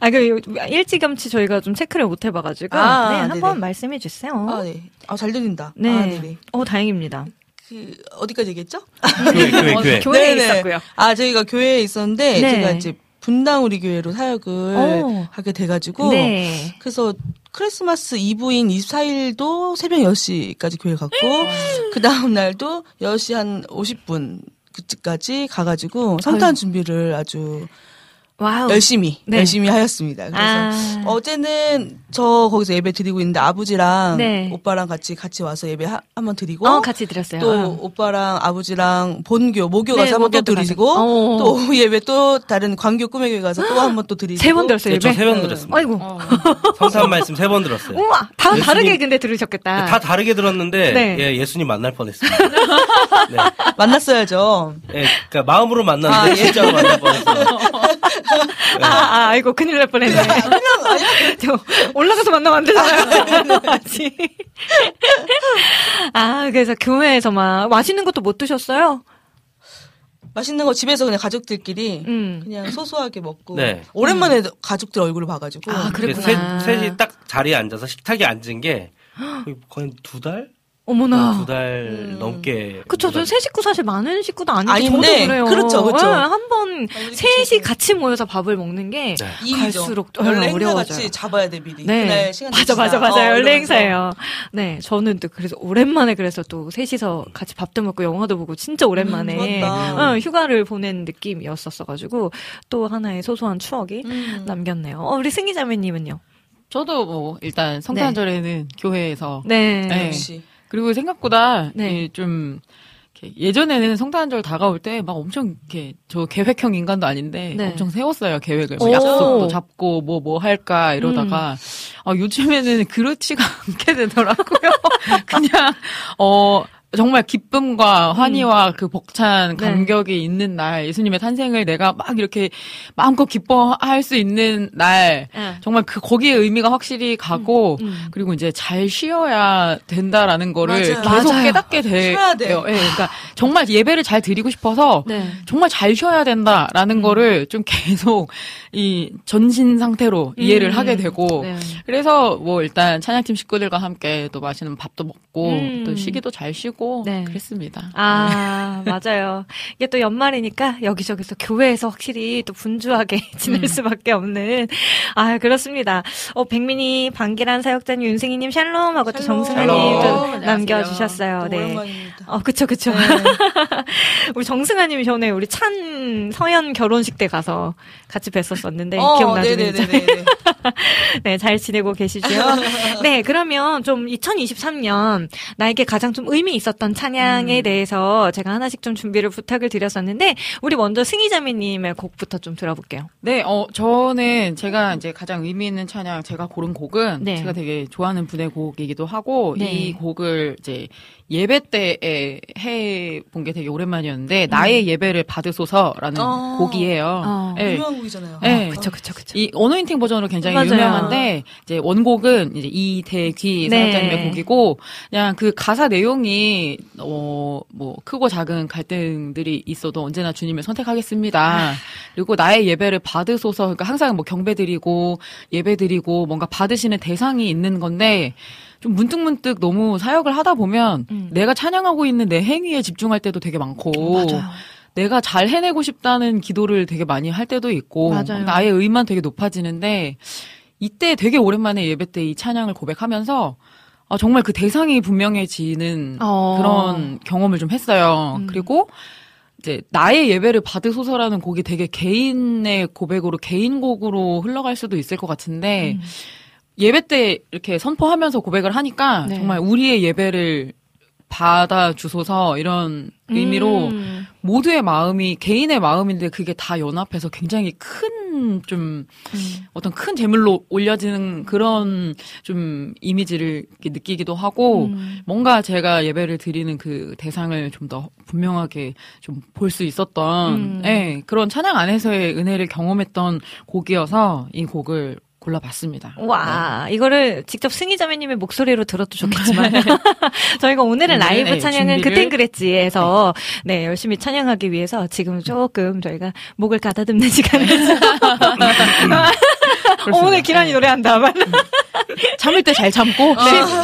S4: 아, 그, 일찌감치 저희가 좀 체크를 못 해봐가지고.
S9: 아,
S4: 네. 한번 말씀해 주세요.
S9: 아, 네. 아, 잘 들린다.
S4: 네.
S9: 아, 네네.
S4: 어, 다행입니다.
S9: 그, 어디까지 얘기했죠?
S8: 교회, 교회,
S4: 어,
S8: 교회.
S4: 교회에
S9: 네네.
S4: 있었고요.
S9: 아, 저희가 교회에 있었는데,
S4: 네.
S9: 제가 이제 분당 우리 교회로 사역을
S4: 오.
S9: 하게 돼가지고,
S4: 네.
S9: 그래서 크리스마스 이브인 24일도 새벽 10시까지 교회 갔고, 그 다음 날도 10시 한 50분 그때까지 가가지고 성탄 준비를 아주
S4: 와우.
S9: 열심히,
S4: 네.
S9: 열심히 하였습니다. 그래서
S4: 아.
S9: 어제는 저 거기서 예배 드리고 있는데 아버지랑
S4: 네.
S9: 오빠랑 같이 같이 와서 예배 하- 한번 드리고,
S4: 어, 같이 드렸어요.
S9: 또
S4: 어.
S9: 오빠랑 아버지랑 본교 모교
S4: 네,
S9: 가서 한번 또
S4: 가서. 어.
S9: 또 오후 예배 또 다른 광교 꿈의교회 가서 또 한번 또 드리시고
S4: 세 번 들었어요,
S8: 네,
S4: 예배?
S8: 저 세 번 들었습니다.
S4: 아이고.
S8: 성탄 말씀 세 번 들었어요.
S4: 우와, 다
S8: 예수님-
S4: 다르게 근데 들으셨겠다.
S8: 다 다르게 들었는데
S4: 네.
S8: 예, 예수님 만날 뻔했습니다. 네.
S9: 만났어야죠.
S8: 예, 그러니까 마음으로 만났는데
S9: 아, 예.
S8: 진짜로 만날 뻔했어요.
S4: 아, 아, 아이고, 큰일 날 뻔했네. 저, 올라가서 만나면 안 되잖아요. 아직. 아, 그래서 교회에서 막 맛있는 것도 못 드셨어요?
S9: 맛있는 거 집에서 그냥 가족들끼리
S4: 음.
S9: 그냥 소소하게 먹고
S8: 네.
S9: 오랜만에 가족들 얼굴을 봐가지고
S4: 아, 그래?
S8: 셋,
S4: 그랬구나.
S8: 셋이 딱 자리에 앉아서 식탁에 앉은 게 거의- 거의 두 달?
S4: 어머나.
S8: 두 달 넘게.
S4: 그쵸, 저세 식구 사실 많은 식구도 아닌데
S9: 아닌데,
S4: 저도 그래요.
S9: 그렇죠, 그렇죠.
S4: 한번 셋이 같이 모여서 밥을 먹는 게
S8: 네.
S4: 갈수록
S9: 연례 행사
S4: 어려워져요.
S9: 같이 잡아야 돼 미리.
S4: 네.
S9: 그날 시간
S4: 맞아. 맞아, 맞아.
S9: 어,
S4: 연례. 행사예요. 네, 저는 또 그래서 오랜만에 그래서 또 셋이서 같이 밥도 먹고 영화도 보고 진짜 오랜만에
S9: 음.
S4: 어, 휴가를 보낸 느낌이었었어가지고 또 하나의 소소한 추억이
S9: 음.
S4: 남겼네요. 어, 우리 승기자매님은요?
S7: 저도 뭐 일단 성탄절에는 교회에서
S4: 네.
S7: 네.
S9: 역시.
S7: 그리고 생각보다
S4: 네.
S7: 이좀 예전에는 성탄절 다가올 때 막 엄청 이렇게 저 계획형 인간도 아닌데
S4: 네.
S7: 엄청 세웠어요 계획을
S4: 오.
S7: 뭐 약속도 잡고 뭐뭐 할까 이러다가
S4: 음.
S7: 아, 요즘에는 그렇지가 않게 되더라고요. 그냥 어 정말 기쁨과 환희와 그 벅찬
S4: 음. 네.
S7: 감격이 있는 날 예수님의 탄생을 내가 막 이렇게 마음껏 기뻐할 수 있는 날
S4: 네.
S7: 정말 그 거기에 의미가 확실히 가고
S4: 음.
S7: 그리고 이제 잘 쉬어야 된다라는 거를
S9: 맞아요.
S7: 계속
S4: 맞아요.
S7: 깨닫게
S9: 돼.
S7: 돼요. 예, 그러니까 정말 예배를 잘 드리고 싶어서
S4: 네.
S7: 정말 잘 쉬어야 된다라는
S4: 음.
S7: 거를 좀 계속 이 전신 상태로 이해를
S4: 음.
S7: 하게 되고
S4: 네.
S7: 그래서 뭐 일단 찬양팀 식구들과 함께 또 맛있는 밥도 먹고
S4: 음.
S7: 또 쉬기도 잘 쉬고 하고
S4: 네.
S7: 그랬습니다.
S4: 아, 맞아요. 이게 또 연말이니까 여기저기 또 교회에서 확실히 또 분주하게 지낼
S7: 음.
S4: 수밖에 없는. 아, 그렇습니다. 어, 백민이, 방기란 사역자님, 윤승희님 샬롬 하고 또
S9: 샬롬.
S4: 정승아님. 또
S7: 안녕하세요.
S4: 남겨주셨어요. 네.
S9: 오랜만입니다.
S4: 어, 그쵸, 그쵸.
S9: 네.
S4: 우리 정승아님이 전에 우리 찬 서현 결혼식 때 가서 같이 뵀었었는데
S9: 어,
S4: 기억나시는지.
S9: 네,
S4: 잘 지내고 계시죠? 네, 그러면 좀 2023년 나에게 가장 좀 의미 있었 던 찬양에 대해서 제가 하나씩 좀 준비를 부탁을 드렸었는데, 우리 먼저 승희자매님의 곡부터 좀 들어볼게요.
S7: 네, 어, 저는 제가 이제 가장 의미 있는 찬양 제가 고른 곡은
S4: 네.
S7: 제가 되게 좋아하는 분의 곡이기도 하고
S4: 네.
S7: 이 곡을 이제 예배 때에 해본 게 되게 오랜만이었는데 나의 예배를 받으소서라는
S9: 어.
S7: 곡이에요.
S4: 어.
S7: 네.
S9: 유명한 곡이잖아요.
S7: 네.
S4: 그쵸, 그쵸, 그쵸.
S7: 이 어노인팅 버전으로 굉장히
S4: 맞아요.
S7: 유명한데 이제 원곡은 이제 이대귀
S4: 네.
S7: 사역자님의 곡이고 그냥 그 가사 내용이 어 뭐 크고 작은 갈등들이 있어도 언제나 주님을 선택하겠습니다. 그리고 나의 예배를 받으소서 그러니까 항상 뭐 경배 드리고 예배 드리고 뭔가 받으시는 대상이 있는 건데 좀 문득문득 너무 사역을 하다 보면
S4: 음.
S7: 내가 찬양하고 있는 내 행위에 집중할 때도 되게 많고
S4: 맞아요.
S7: 내가 잘 해내고 싶다는 기도를 되게 많이 할 때도 있고
S4: 맞아요.
S7: 나의 의만 되게 높아지는데 이때 되게 오랜만에 예배 때 이 찬양을 고백하면서 아, 정말 그 대상이 분명해지는
S4: 어.
S7: 그런 경험을 좀 했어요.
S4: 음.
S7: 그리고 이제 나의 예배를 받으소서라는 곡이 되게 개인의 고백으로 개인곡으로 흘러갈 수도 있을 것 같은데
S4: 음.
S7: 예배 때 이렇게 선포하면서 고백을 하니까
S4: 네.
S7: 정말 우리의 예배를 받아 주소서 이런 의미로
S4: 음.
S7: 모두의 마음이 개인의 마음인데 그게 다 연합해서 굉장히 큰좀
S4: 음.
S7: 어떤 큰 제물로 올려지는 그런 좀 이미지를 느끼기도 하고
S4: 음.
S7: 뭔가 제가 예배를 드리는 그 대상을 좀 더 분명하게 좀 볼 수 있었던
S4: 음.
S7: 예, 그런 찬양 안에서의 은혜를 경험했던 곡이어서 이 곡을 골라봤습니다.
S4: 와, 이거를 직접 승희 자매님의 목소리로 들어도 좋겠지만, 저희가 오늘은 라이브
S7: 네,
S4: 찬양은
S7: 준비를-
S4: 그땐 그랬지에서, 네, 열심히 찬양하기 위해서 지금 조금 저희가 목을 가다듬는 시간을. 어, 오늘 기란이 노래한다. 말.
S7: 참을 때 잘 참고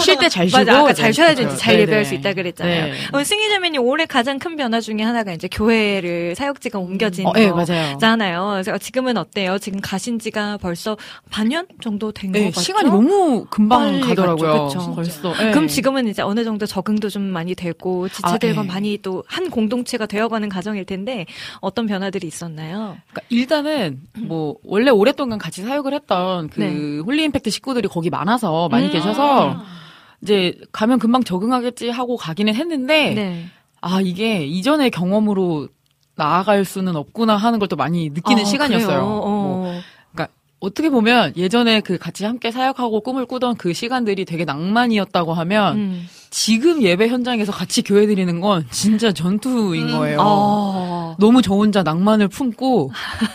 S7: 쉴때 잘 쉬고
S4: 맞아, 아까 잘
S7: 네,
S4: 쉬어야
S7: 그렇죠.
S4: 잘
S7: 네,
S4: 예배할
S7: 네.
S4: 수 있다 그랬잖아요.
S7: 네.
S4: 어, 승희 자매님 올해 가장 큰 변화 중에 하나가 이제 교회를 사역지가 옮겨진
S7: 어, 네,
S4: 거.
S7: 맞아요.
S4: 잖아요. 그래서 지금은 어때요? 지금 가신 지가 벌써 반년 정도 된거
S7: 네,
S4: 같죠?
S7: 시간이 너무 금방 가더라고요.
S4: 갔죠, 그쵸.
S7: 벌써. 네.
S4: 그럼 지금은 이제 어느 정도 적응도 좀 많이 되고 지체들과
S7: 아, 네.
S4: 많이 또 한 공동체가 되어가는 과정일 텐데 어떤 변화들이 있었나요?
S7: 그러니까 일단은 뭐 원래 오랫동안 같이 사역 을 했던 그
S4: 네.
S7: 홀리 임팩트 식구들이 거기 많아서 많이
S4: 음.
S7: 계셔서 이제 가면 금방 적응하겠지 하고 가기는 했는데
S4: 네.
S7: 아 이게 이전의 경험으로 나아갈 수는 없구나 하는 걸 또 많이 느끼는
S4: 아,
S7: 시간이었어요.
S4: 그래요?
S7: 뭐
S4: 어.
S7: 어떻게 보면 예전에 그 같이 함께 사역하고 꿈을 꾸던 그 시간들이 되게 낭만이었다고 하면
S4: 음.
S7: 지금 예배 현장에서 같이 교회 드리는 건 진짜 전투인 거예요.
S4: 아.
S7: 너무 저 혼자 낭만을 품고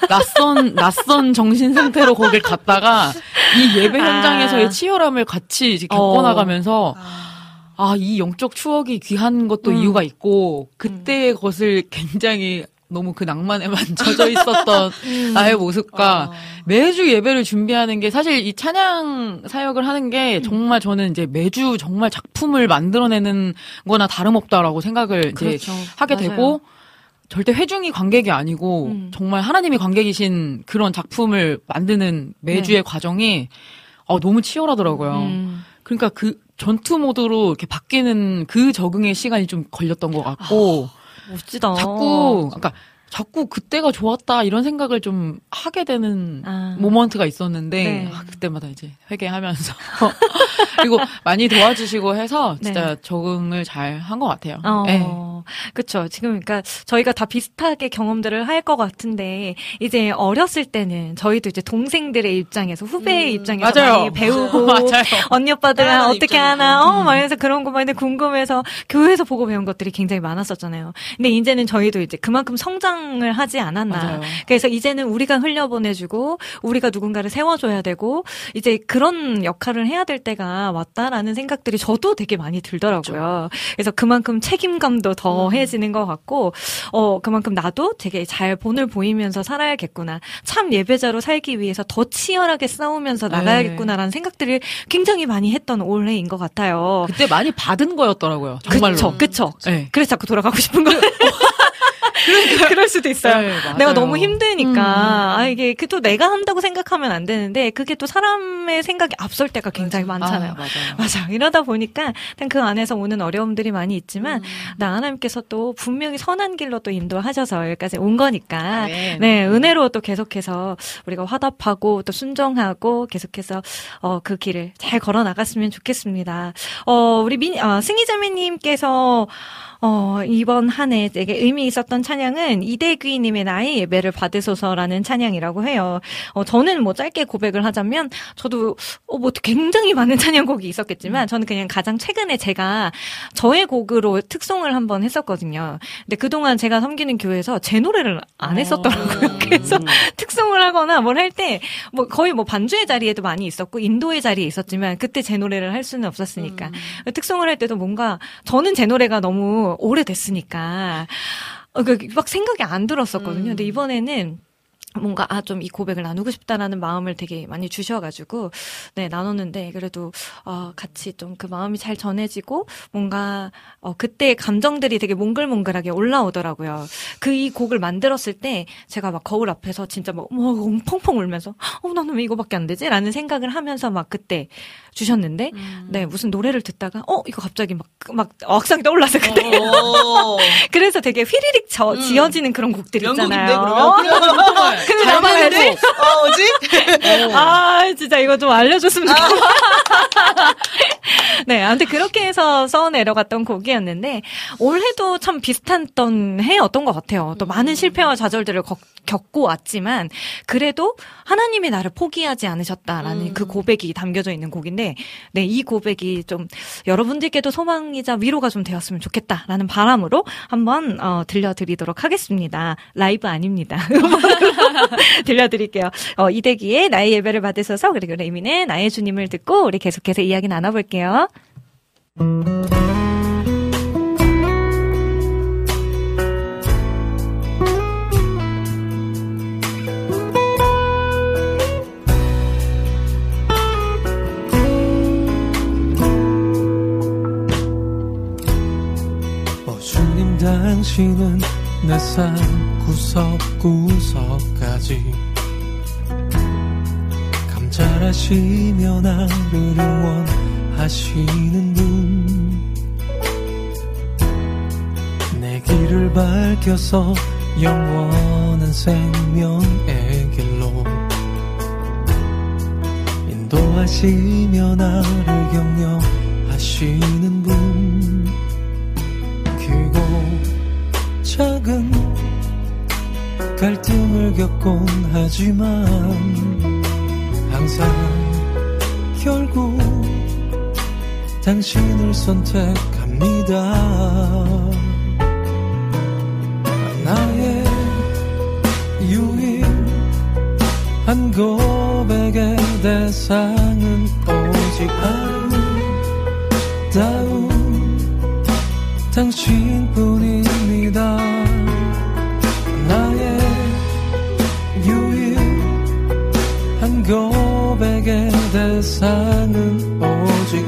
S7: 낯선 낯선 정신 상태로 거길 갔다가 이 예배
S4: 아.
S7: 현장에서의 치열함을 같이. 겪어나가면서 아이 영적 추억이 귀한 것도
S4: 음.
S7: 이유가 있고 그때의 것을 굉장히 너무 그 낭만에만 젖어 있었던
S4: 음.
S7: 나의 모습과 매주 예배를 준비하는 게 사실 이 찬양 사역을 하는 게 정말 저는 이제 매주 정말 작품을 만들어내는 거나 다름없다라고 생각을 이제
S4: 그렇죠.
S7: 하게
S4: 맞아요.
S7: 되고 절대 회중이 관객이 아니고
S4: 음.
S7: 정말 하나님이 관객이신 그런 작품을 만드는 매주의 과정이 어, 너무 치열하더라고요.
S4: 네. 음.
S7: 그러니까 그 전투 모드로 이렇게 바뀌는 그 적응의 시간이 좀 걸렸던 것 같고
S4: 멋지다.
S7: 자꾸 그러니까 자꾸 그때가 좋았다 이런 생각을 좀 하게 되는
S4: 아.
S7: 모먼트가 있었는데
S4: 네.
S7: 아, 그때마다 이제 회개하면서 그리고 많이 도와주시고 해서 진짜
S4: 네.
S7: 적응을 잘 한 것 같아요.
S4: 어,
S7: 네.
S4: 그쵸. 지금, 그러니까, 저희가 다 비슷하게 경험들을 할 것 같은데, 이제 어렸을 때는 저희도 이제 동생들의 입장에서, 후배의 입장에서
S7: 맞아요.
S4: 많이 배우고. 언니 오빠들은 어떻게
S9: 입장이고.
S4: 하나, 어, 막 이래서 그런 것만 궁금해서 교회에서 보고 배운 것들이 굉장히 많았었잖아요. 근데 이제는 저희도 이제 그만큼 성장 포장을 하지 않았나.
S7: 맞아요.
S4: 그래서 이제는 우리가 흘려보내주고 우리가 누군가를 세워줘야 되고 이제 그런 역할을 해야 될 때가 왔다라는 생각들이 저도 되게 많이 들더라고요. 그래서 그만큼 책임감도 더해지는 것 같고 어 그만큼 나도 되게 잘 본을 보이면서 살아야겠구나. 참 예배자로 살기 위해서 더 치열하게 싸우면서
S7: 네.
S4: 나가야겠구나라는 생각들을 굉장히 많이 했던 올해인 것 같아요.
S7: 그때 많이 받은 거였더라고요. 정말로.
S4: 그쵸, 그쵸.
S7: 네.
S4: 그래서 자꾸 돌아가고 싶은 거예요. 그럴 수도 있어요.
S7: 네.
S4: 내가 너무 힘드니까
S7: 음.
S4: 아 이게 그 또 내가 한다고 생각하면 안 되는데 그게 또 사람의 생각이 앞설 때가 굉장히 많잖아요.
S7: 아, 맞아요.
S4: 맞아. 이러다 보니까 그냥 그 안에서 오는 어려움들이 많이 있지만
S7: 음.
S4: 나 하나님께서 또 분명히 선한 길로 또 인도하셔서 여기까지 온 거니까
S7: 아멘.
S4: 네 은혜로 또 계속해서 우리가 화답하고 또 순종하고 계속해서 어 그 길을 잘 걸어 나갔으면 좋겠습니다. 어 우리 민 어, 승희자매님께서 어, 이번 한 해 되게 의미 있었던 찬양은 이대귀님의 나의 예배를 받으소서라는 찬양이라고 해요. 어, 저는 뭐 짧게 고백을 하자면, 저도, 어, 뭐 굉장히 많은 찬양곡이 있었겠지만, 저는 그냥 가장 최근에 제가 저의 곡으로 특송을 한번 했었거든요. 근데 그동안 제가 섬기는 교회에서 제 노래를 안 했었더라고요. 그래서 특송을 하거나 뭘 할 때, 뭐 거의 뭐 반주의 자리에도 많이 있었고, 인도의 자리에 있었지만, 그때 제 노래를 할 수는 없었으니까. 특송을 할 때도 뭔가, 저는 제 노래가 너무 오래됐으니까, 어, 그, 막 생각이 안 들었었거든요. 근데 이번에는 뭔가 아 좀 이 고백을 나누고 싶다라는 마음을 되게 많이 주셔가지고 네 나눴는데 그래도 어 같이 좀 그 마음이 잘 전해지고 뭔가 어 그때 감정들이 되게 몽글몽글하게 올라오더라고요. 그 이 곡을 만들었을 때 제가 막 거울 앞에서 진짜 막 뭐, 펑펑 울면서 어 나는 왜 이거밖에 안 되지라는 생각을 하면서 막 그때 주셨는데 네 무슨 노래를 듣다가 어 이거 갑자기 막막 억상이 떠올라서 그때
S9: 오.
S4: 그래서 되게 휘리릭 저, 지어지는 그런 곡들
S9: 명곡인데
S4: 있잖아요.
S9: 그러면?
S4: 근데
S7: 잘
S4: 나만
S7: 만든
S4: 알지?
S9: 어, 뭐지?
S4: 아, 진짜 이거 좀 알려줬으면 좋겠다. 네, 아무튼 그렇게 해서 써 내려갔던 곡이었는데, 올해도 참 비슷했던 해였던 것 같아요. 또 많은 실패와 좌절들을 겪- 겪고 왔지만, 그래도 하나님이 나를 포기하지 않으셨다라는 그 고백이 담겨져 있는 곡인데, 네, 이 고백이 좀 여러분들께도 소망이자 위로가 좀 되었으면 좋겠다라는 바람으로 한번, 어, 들려드리도록 하겠습니다. 라이브 아닙니다. 들려드릴게요. 어, 이대기의 나의 예배를 받으셔서 그리고 레미는 나의 주님을 듣고 우리 계속해서 이야기 나눠볼게요.
S10: 당신은 내 삶 구석구석까지 감찰하시며 나를 응원하시는 분. 내 길을 밝혀서 영원한 생명의 길로 인도하시며 나를 격려하시는 분. 크고 작은 갈등을 겪곤 하지만 항상 결국 당신을 선택합니다. 나의 유일한 고백의 대상은 오직 아름다운 당신뿐입니다. 나의 유일한 고백의 대상은 오직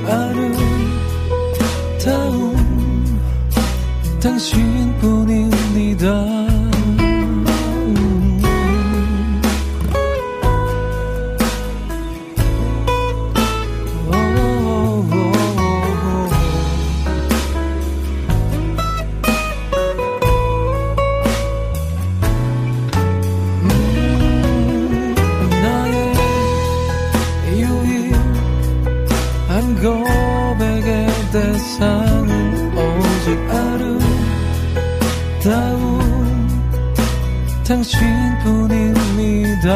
S10: 아름다운 당신뿐입니다. 다.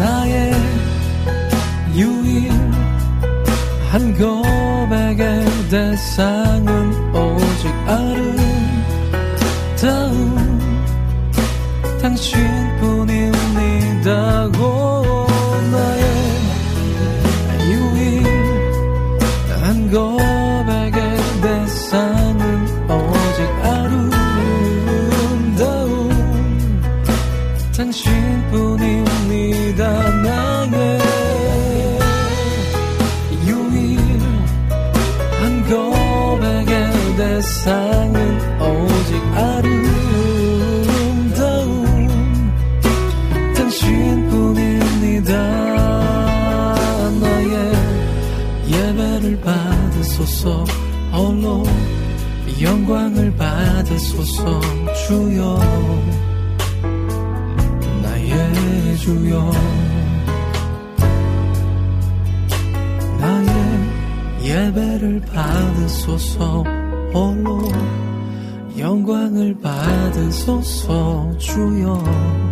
S10: 나의 유일한 고백의 대상은 오직 아름
S4: 영광을 받으소서 홀로 영광을 받으소서 주여.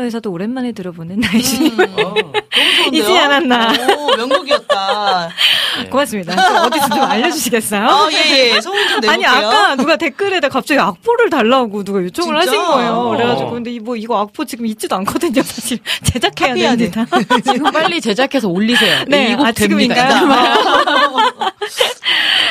S11: 네,
S4: 리음노에서도 오랜만에 들어보는 나이시.
S9: 음.
S8: 어.
S4: 이지 않았나.
S9: 오, 명곡이었다.
S8: 네.
S4: 고맙습니다. 좀 어디서 좀 알려주시겠어요?
S9: 아, 예, 예. 소문 좀
S4: 아니
S9: 내볼게요.
S4: 아까 누가 댓글에다 갑자기 악보를 달라고 누가 요청을
S9: 진짜?
S4: 하신 거예요.
S8: 어.
S4: 그래가지고 근데 이뭐 이거 악보 지금 있지도 않거든요. 사실 제작해야. 됩니다.
S7: 지금 빨리 제작해서 올리세요.
S4: 네,
S7: 이곡
S4: 아,
S7: 됩니다.
S4: 지금인가요?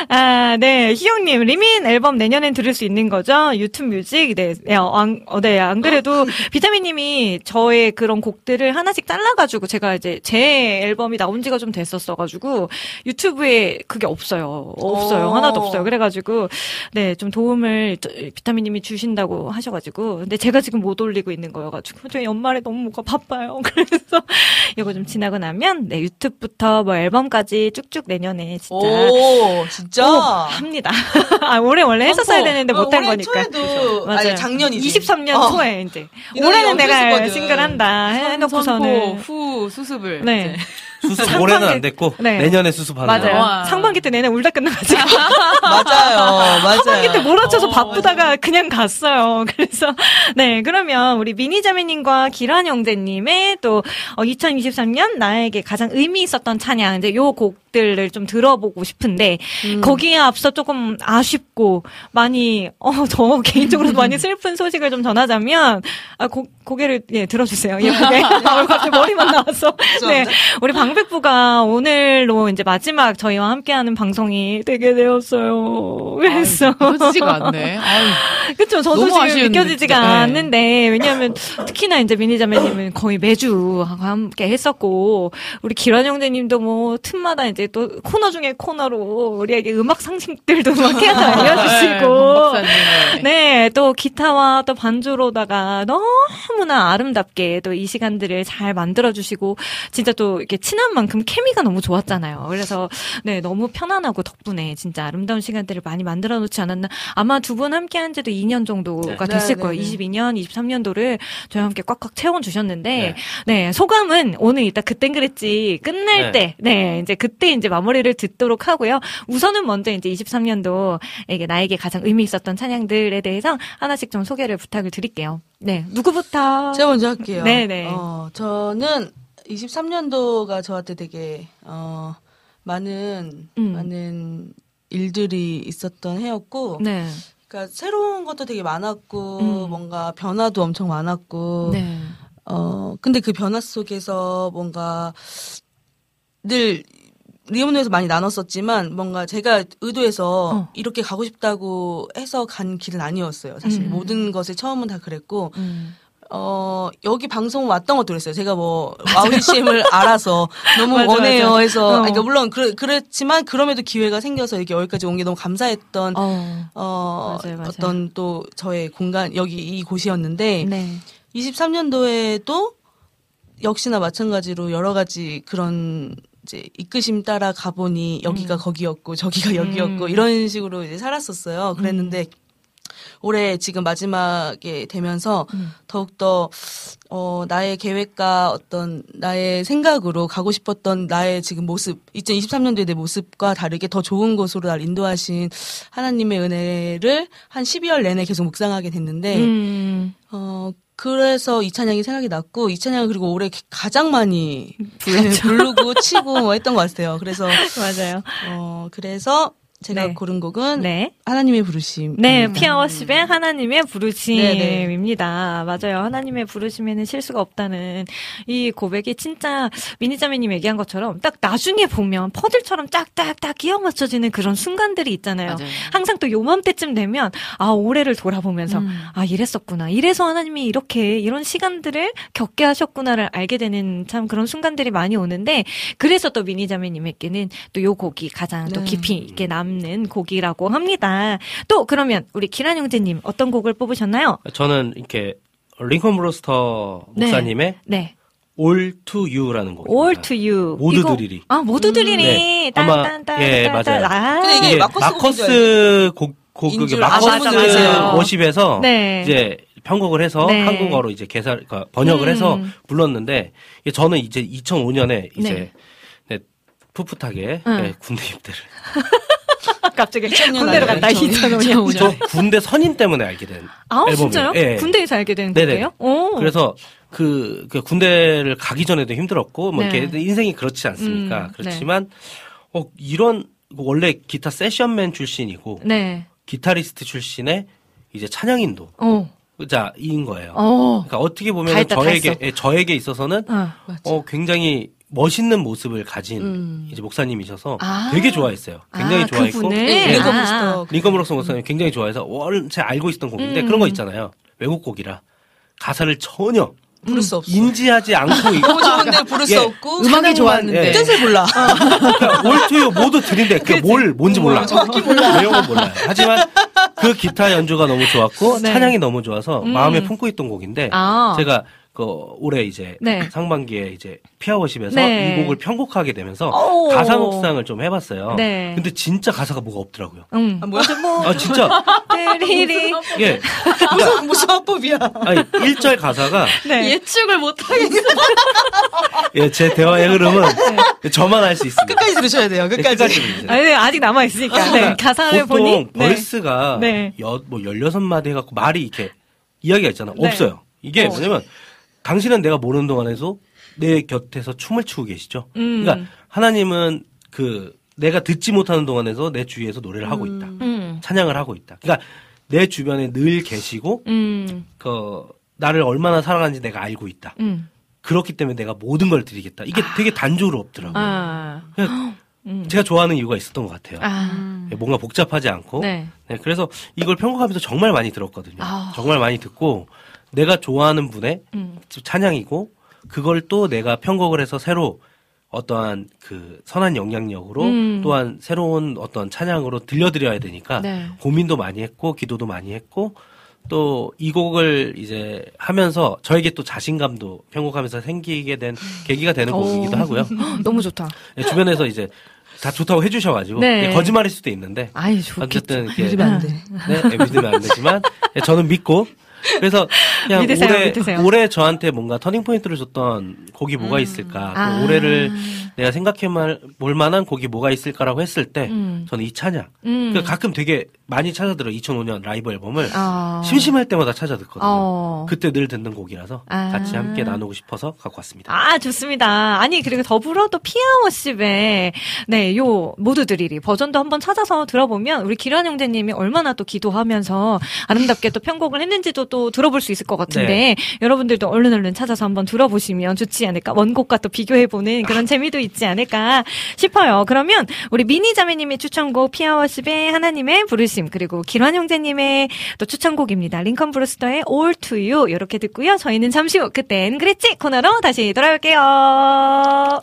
S4: 아, 네. 희영님, 리민 앨범 내년엔 들을 수 있는 거죠? 유튜브 뮤직. 네. 네, 어, 안, 어, 네. 안 그래도 비타민님이 저의 그런 곡들을 하나씩 잘라가지고 제가 이제 제 앨범이 나온 지가 좀 됐었어가지고 유튜브에 그게 없어요. 없어요.
S9: 오.
S4: 하나도 없어요. 그래가지고 네. 좀 도움을 저- 비타민님이 주신다고 하셔가지고. 근데 제가 지금 못 올리고 있는 거여가지고. 저 연말에 너무 뭐가 바빠요. 그래서 이거 좀 지나고 나면 네. 유튜브부터 뭐 앨범까지 쭉쭉 내년에 진짜.
S9: 오, 진짜?
S4: 오, 합니다. 아, 올해 원래 했었어야 되는데
S9: 어,
S4: 못한 거니까.
S9: 초에도,
S4: 맞아요.
S9: 작년이지.
S4: 23년
S9: 어.
S4: 초에 이제. 올해는
S9: 게
S4: 내가. 싱글 한다 해놓고서는.
S7: 후 수습을.
S4: 네.
S7: 이제.
S8: 수습 올해는 안 됐고
S4: 네.
S8: 내년에 수습하는
S4: 맞아요.
S8: 거.
S7: 와.
S4: 상반기 때 내내 울다 끝나가지고.
S9: 맞아요, 맞아요.
S4: 상반기 때 몰아쳐서
S9: 어,
S4: 바쁘다가 그냥 갔어요. 그래서, 네. 그러면 우리 미니자매님과 기란 형제님의 또, 어, 2023년 나에게 가장 의미 있었던 찬양, 이제 요 곡 들을 좀 들어보고 싶은데,
S9: 음.
S4: 거기에 앞서 조금 아쉽고, 많이, 어, 저 개인적으로 많이 슬픈 소식을 좀 전하자면, 아, 고, 고개를, 예, 들어주세요. 예쁘게. 아, 갑자기 머리만 나왔어. 네. 우리 방백부가 오늘로 이제 마지막 저희와 함께하는 방송이 되게 되었어요. 그래서.
S7: 않네.
S4: 그쵸. 저도 지금
S7: 아쉬운데,
S4: 느껴지지가.
S7: 네.
S4: 않는데, 왜냐하면 특히나 이제 미니 자매님은 거의 매주 함께 했었고, 우리 기란 형제님도 뭐 틈마다 이제 또 코너 중에 코너로 우리에게 음악 상식들도 막 계속 알려주시고,
S7: 박사님.
S4: 네, 또 기타와 또 반주로다가 너무나 아름답게 또 이 시간들을 잘 만들어 주시고, 진짜 또 이렇게 친한 만큼 케미가 너무 좋았잖아요. 그래서, 네, 너무 편안하고 덕분에 진짜 아름다운 시간들을 많이 만들어 놓지 않았나. 아마 두 분 함께 한 지도 2년 정도가
S9: 네.
S4: 됐을
S9: 네,
S4: 거예요.
S9: 네, 네.
S4: 22년, 23년도를 저희와 함께 꽉꽉 채워 주셨는데,
S8: 네.
S4: 네, 소감은 오늘 이따 그땐 그랬지 끝날
S8: 네.
S4: 때, 네, 이제 그때 이제 마무리를 듣도록 하고요. 우선은 먼저 이제 23년도에게 나에게 가장 의미 있었던 찬양들에 대해서 하나씩 좀 소개를 부탁을 드릴게요. 네, 누구부터?
S9: 제가 먼저 할게요.
S4: 네 네.
S9: 어, 저는 23년도가 저한테 되게, 어, 많은,
S4: 음.
S9: 많은 일들이 있었던 해였고,
S4: 네,
S9: 그러니까 새로운 것도 되게 많았고,
S4: 음.
S9: 뭔가 변화도 엄청 많았고,
S4: 네,
S9: 어, 근데 그 변화 속에서 뭔가 늘 리음노에서 많이 나눴었지만 뭔가 제가 의도해서
S4: 어.
S9: 이렇게 가고 싶다고 해서 간 길은 아니었어요. 사실
S4: 음.
S9: 모든 것의 처음은 다 그랬고
S4: 음.
S9: 어, 여기 방송 왔던 것도 그랬어요. 제가 뭐, 와우 CCM을 알아서 너무
S4: 맞아,
S9: 원해요
S4: 맞아.
S9: 해서,
S4: 어.
S9: 아니, 그러니까 물론 그, 그랬지만 그럼에도 기회가 생겨서 이렇게 여기까지 온 게 너무 감사했던, 어,
S4: 어, 맞아요, 맞아요.
S9: 어떤 또 저의 공간, 여기 이 곳이었는데,
S4: 네,
S9: 23년도에도 역시나 마찬가지로 여러 가지 그런 이제 이끄심 따라 가보니 여기가 거기였고 저기가 여기였고
S4: 음.
S9: 이런 식으로 이제 살았었어요. 그랬는데 올해 지금 마지막에 되면서
S4: 음.
S9: 더욱더 어 나의 계획과 어떤 나의 생각으로 가고 싶었던 나의 지금 모습 2023년도의 내 모습과 다르게 더 좋은 곳으로 날 인도하신 하나님의 은혜를 한 12월 내내 계속 묵상하게 됐는데
S4: 음,
S9: 어, 그래서 이 찬양이 생각이 났고, 이 찬양을 그리고 올해 가장 많이 부르고 치고 뭐 했던 것 같아요. 그래서,
S4: 맞아요.
S9: 어, 그래서 제가
S4: 네.
S9: 고른 곡은
S4: 네.
S9: 하나님의 부르심.
S4: 네, 피아워십의 하나님의
S9: 음. 네네.
S4: 부르심입니다. 맞아요. 하나님의 부르심에는 실수가 없다는 이 고백이 진짜 미니자매님 얘기한 것처럼 딱 나중에 보면 퍼즐처럼 딱딱딱 끼워 맞춰지는 그런 순간들이 있잖아요.
S7: 맞아요.
S4: 항상 또 요맘때쯤 되면 아 올해를 돌아보면서
S7: 음.
S4: 아 이랬었구나 이래서 하나님이 이렇게 이런 시간들을 겪게 하셨구나를 알게 되는 참 그런 순간들이 많이 오는데 그래서 또 미니자매님에게는 또 요 곡이 가장 또
S9: 네.
S4: 깊이 있게 남는 곡이라고 합니다. 또 그러면 우리 기란 형제님 어떤 곡을 뽑으셨나요?
S8: 저는 이렇게 링컨 브로스터
S4: 네.
S8: 목사님의
S4: 네,
S8: All to You라는 곡.
S4: All to You.
S8: 모두들이리.
S4: 이거- 아 모두들이리.
S8: 네. 아마-
S4: 딴딴딴
S8: 예,
S4: 딴딴.
S8: 맞아요.
S4: 아,
S9: 근데 이게
S8: 이게
S9: 마커스
S8: 마커스 곡, 곡,
S9: 인
S8: 그게
S9: 줄
S8: 마커스
S4: 분들 계세요.
S8: worship에서
S4: 네.
S8: 이제 편곡을 해서
S4: 네.
S8: 한국어로 이제 개사, 그러니까 번역을
S4: 음.
S8: 해서 불렀는데 저는 이제 2005년에 이제
S4: 네.
S8: 네, 풋풋하게
S4: 응.
S8: 네, 군대 입대를
S4: 갑자기
S9: 2000년
S4: 군대로? 갔다 2005년.
S8: 저 군대 선임 때문에 알게 된
S4: 아,
S8: 앨범이에요.
S4: 진짜요?
S8: 예.
S4: 군대에서 알게 된. 거예요? 오.
S8: 그래서 그, 그 군대를 가기 전에도 힘들었고 뭐
S4: 네.
S8: 이렇게 인생이 그렇지 않습니까?
S4: 음,
S8: 그렇지만 어 이런 원래 기타 세션맨 출신이고
S4: 네.
S8: 기타리스트 출신의 이제 찬양인도
S4: 어.
S8: 자인 거예요.
S4: 어.
S8: 그러니까 어떻게
S4: 다
S8: 보면 저에게
S4: 했어.
S8: 예, 저에게 있어서는
S4: 어.
S8: 어 굉장히 멋있는 모습을 가진
S9: 음.
S8: 이제 목사님이셔서
S4: 아.
S8: 되게 좋아했어요. 굉장히
S4: 아,
S8: 좋아했고
S4: 그분을?
S8: 예.
S9: 링컨
S4: 아.
S8: 링컨 브루스터 목사님 굉장히 좋아해서 원 제가 알고 있었던 곡인데
S4: 음.
S8: 그런 거 있잖아요. 외국 곡이라 가사를 전혀
S9: 부를 수 없어.
S8: 인지하지 않고 있-
S9: 너무 좋은데 부를 수
S8: 예.
S9: 없고
S7: 음악이 좋았는데.
S8: 예.
S9: 뜻을 몰라.
S8: 그러니까 올투유 모두 들인데 그게 뭘 뭔지 몰라.
S9: 정확히 몰라.
S8: 내용은 몰라요. 하지만 그 기타 연주가 너무 좋았고
S4: 네.
S8: 찬양이 너무 좋아서
S4: 음.
S8: 마음에 품고 있던 곡인데
S4: 아.
S8: 제가 그 올해 이제
S4: 네.
S8: 상반기에 이제 피아워십에서
S4: 네.
S8: 이 곡을 편곡하게 되면서
S4: 오.
S8: 가사 묵상을 좀 해봤어요.
S4: 네.
S8: 근데 진짜 가사가 뭐가 없더라고요.
S4: 음.
S9: 아, 뭐야?
S4: 뭐,
S8: 아 진짜
S4: 때리리.
S8: 예.
S9: 무슨 무슨 화법이야?
S8: 아니 1절 가사가
S4: 네.
S7: 예측을 못하겠어.
S8: 예, 제 대화의 흐름은 저만 알 수 있습니다.
S9: 끝까지 들으셔야 돼요.
S8: 네,
S9: 끝까지.
S4: 아니, 아직 남아 있으니까. 네. 가사를
S8: 보통
S4: 보니. 네.
S8: 벌스가
S4: 네.
S8: 여, 뭐 16마디 해갖고 말이 이렇게 이야기가 있잖아.
S4: 네.
S8: 없어요. 이게
S4: 어.
S8: 뭐냐면 당신은 내가 모르는 동안에도 내 곁에서 춤을 추고 계시죠.
S4: 음.
S8: 그러니까 하나님은 그 내가 듣지 못하는 동안에서 내 주위에서 노래를 하고 있다.
S4: 음.
S8: 찬양을 하고 있다. 그러니까 내 주변에 늘 계시고
S4: 음.
S8: 그 나를 얼마나 사랑하는지 내가 알고 있다.
S4: 음.
S8: 그렇기 때문에 내가 모든 걸 드리겠다. 이게 되게 단조로 없더라고요.
S4: 아. 음.
S8: 제가 좋아하는 이유가 있었던 것 같아요.
S4: 아.
S8: 뭔가 복잡하지 않고
S4: 네.
S8: 네, 그래서 이걸 편곡하면서 정말 많이 들었거든요.
S4: 아.
S8: 정말 많이 듣고 내가 좋아하는 분의
S4: 음.
S8: 찬양이고 그걸 또 내가 편곡을 해서 새로 어떠한 그 선한 영향력으로
S4: 음.
S8: 또한 새로운 어떤 찬양으로 들려드려야 되니까
S4: 네.
S8: 고민도 많이 했고 기도도 많이 했고 또 이 곡을 이제 하면서 저에게 또 자신감도 편곡하면서 생기게 된 계기가 되는 곡이기도
S4: 오.
S8: 하고요.
S4: 너무 좋다.
S8: 네, 주변에서 이제 다 좋다고 해주셔가지고
S4: 네.
S8: 네, 거짓말일 수도 있는데
S4: 아이.
S8: 어쨌든 이렇게
S9: 믿으면 안 돼.
S8: 네, 네, 믿으면 안 되지만 네, 저는 믿고 그래서 그냥
S4: 믿으세요,
S8: 올해
S4: 믿으세요.
S8: 올해 저한테 뭔가 터닝 포인트를 줬던 곡이 뭐가 있을까? 그
S4: 아.
S8: 올해를 내가 생각해 볼 만한 곡이 뭐가 있을까라고 했을 때
S4: 음.
S8: 저는 이 찬양.
S4: 음.
S8: 그 가끔 되게 많이 찾아 들어 2005년 라이브 앨범을
S4: 아.
S8: 심심할 때마다 찾아 듣거든요.
S4: 어.
S8: 그때 늘 듣는 곡이라서
S4: 아.
S8: 같이 함께 나누고 싶어서 갖고 왔습니다.
S4: 아, 좋습니다. 아니, 그리고 더불어 또 피아워십의, 네, 요, 모두 드리리 버전도 한번 찾아서 들어보면, 우리 기란 형제님이 얼마나 또 기도하면서 아름답게 또 편곡을 했는지도 또 들어볼 수 있을 것 같은데, 여러분들도 얼른 얼른 찾아서 한번 들어보시면 좋지 않을까, 원곡과 또 비교해보는 그런 재미도 있지 않을까 싶어요. 그러면, 우리 미니 자매님의 추천곡, 피아워십의 하나님의 부르심, 그리고 기란 형제님의 또 추천곡입니다. 링컨 브루스터의 All to You, 이렇게 듣고요. 저희는 잠시 후, 그땐 그랬지? 코너로 다시 돌아올게요.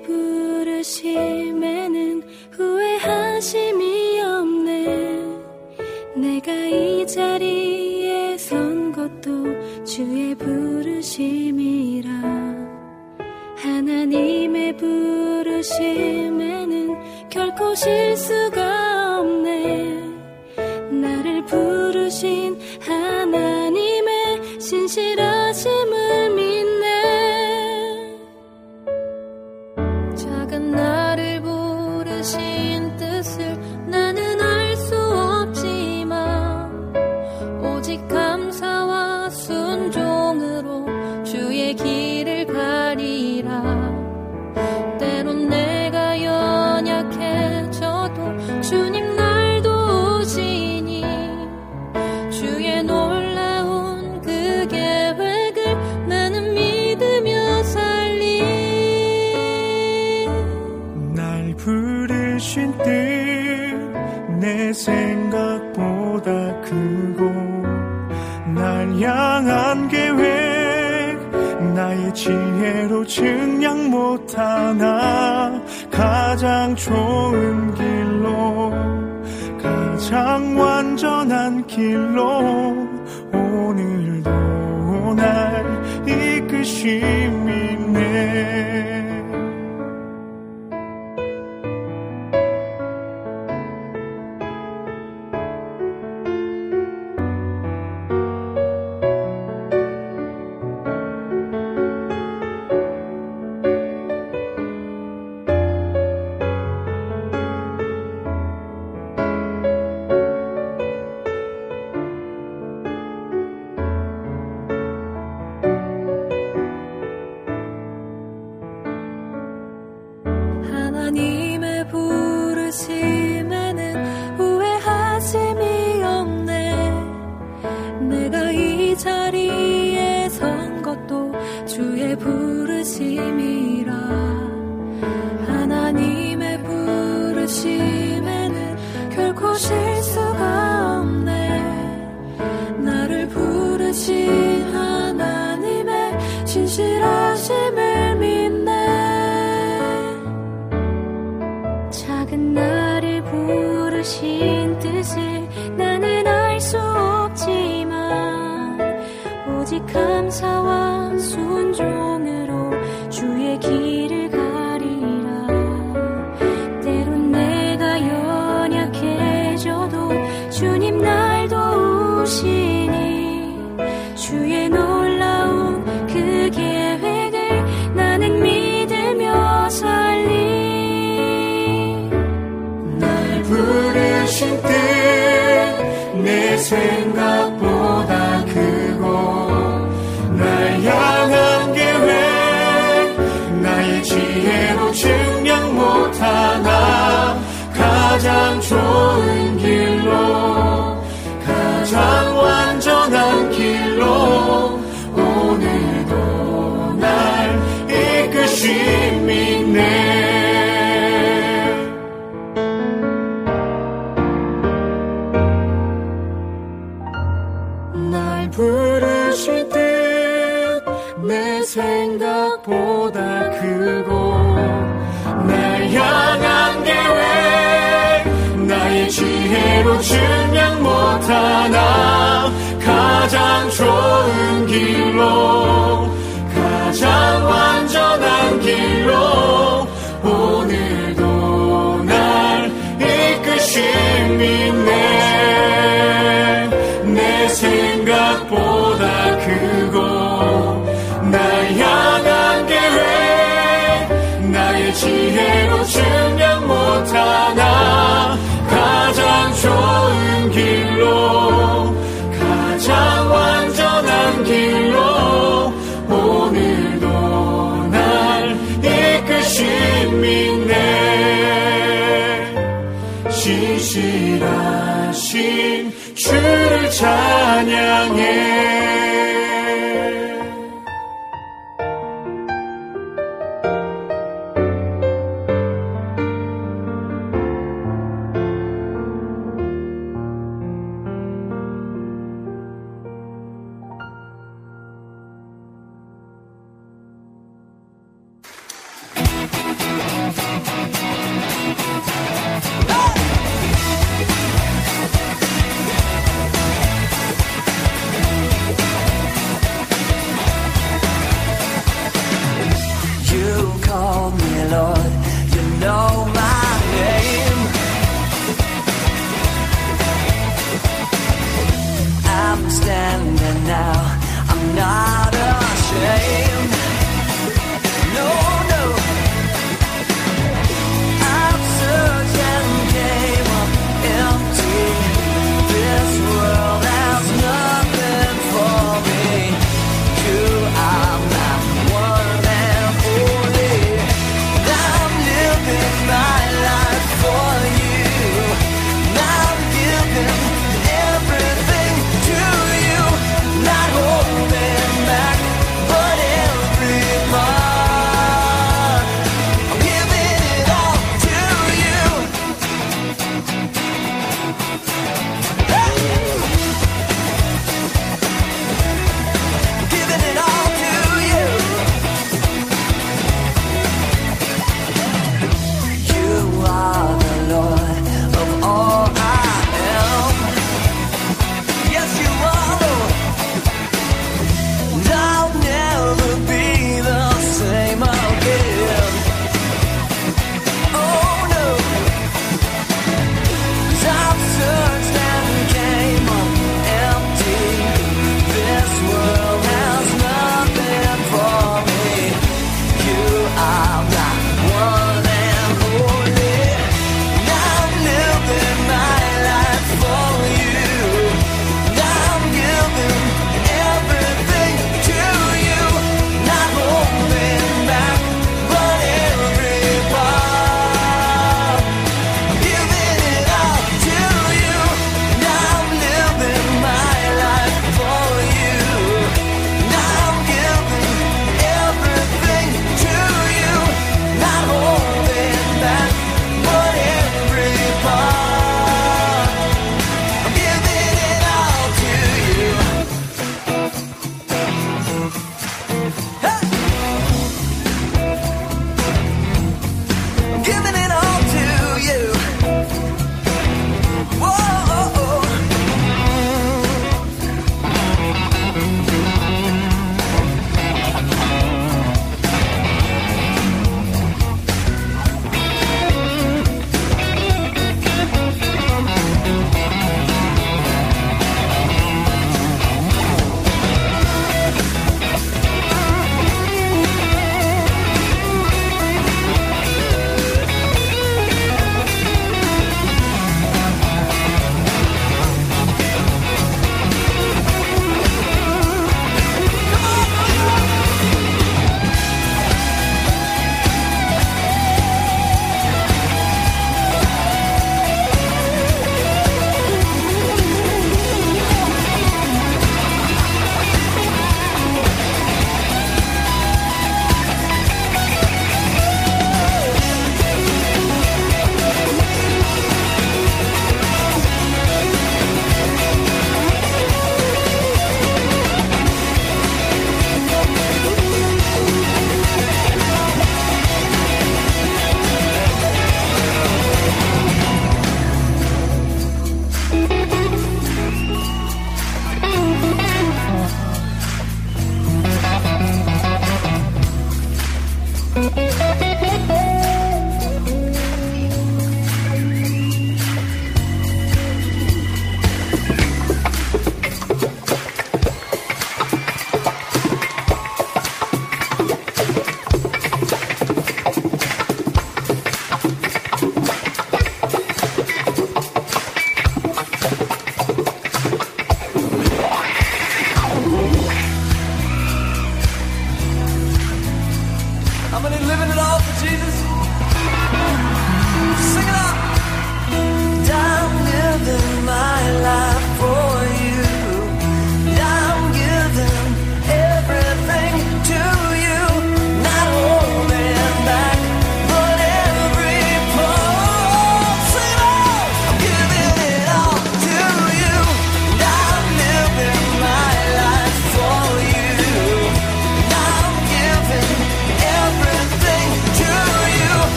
S12: 부르심에는 후회하심이 없네. 내가 이 자리에 선 것도 주의 부르심이라. 하나님의 부르심에는 결코 실수가 없네. 나를 부르신 하나님의 신실하 부르신 뜻 내
S13: 생각보다 크고 날 향한 계획 나의 지혜로 증량 못하나 가장 좋은 길로 가장 완전한 길로 오늘도 날 이끄심이네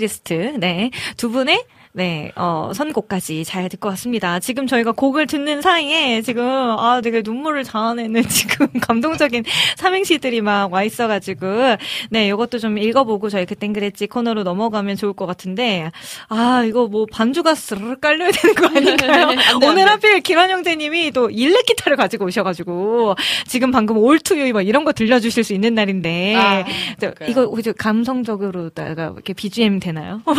S4: 플레이리스트. 네. 두 분의 네, 어, 선곡까지 잘 듣고 왔습니다. 지금 저희가 곡을 듣는 사이에 지금, 아, 되게 눈물을 자아내는 지금 감동적인 삼행시들이 막 와 있어가지고, 네, 이것도 좀 읽어보고 저희 그땐 그랬지 코너로 넘어가면 좋을 것 같은데, 아, 이거 뭐 반주가 스르르 깔려야 되는 거 아닌가요?
S7: 안 돼, 안
S4: 오늘
S7: 돼.
S4: 하필 기란 형제님이 또 일렉 기타를 가지고 오셔가지고, 지금 방금 all to you 막 이런 거 들려주실 수 있는 날인데,
S7: 아,
S4: 저, 이거 혹시 감성적으로 다가 이렇게 BGM 되나요?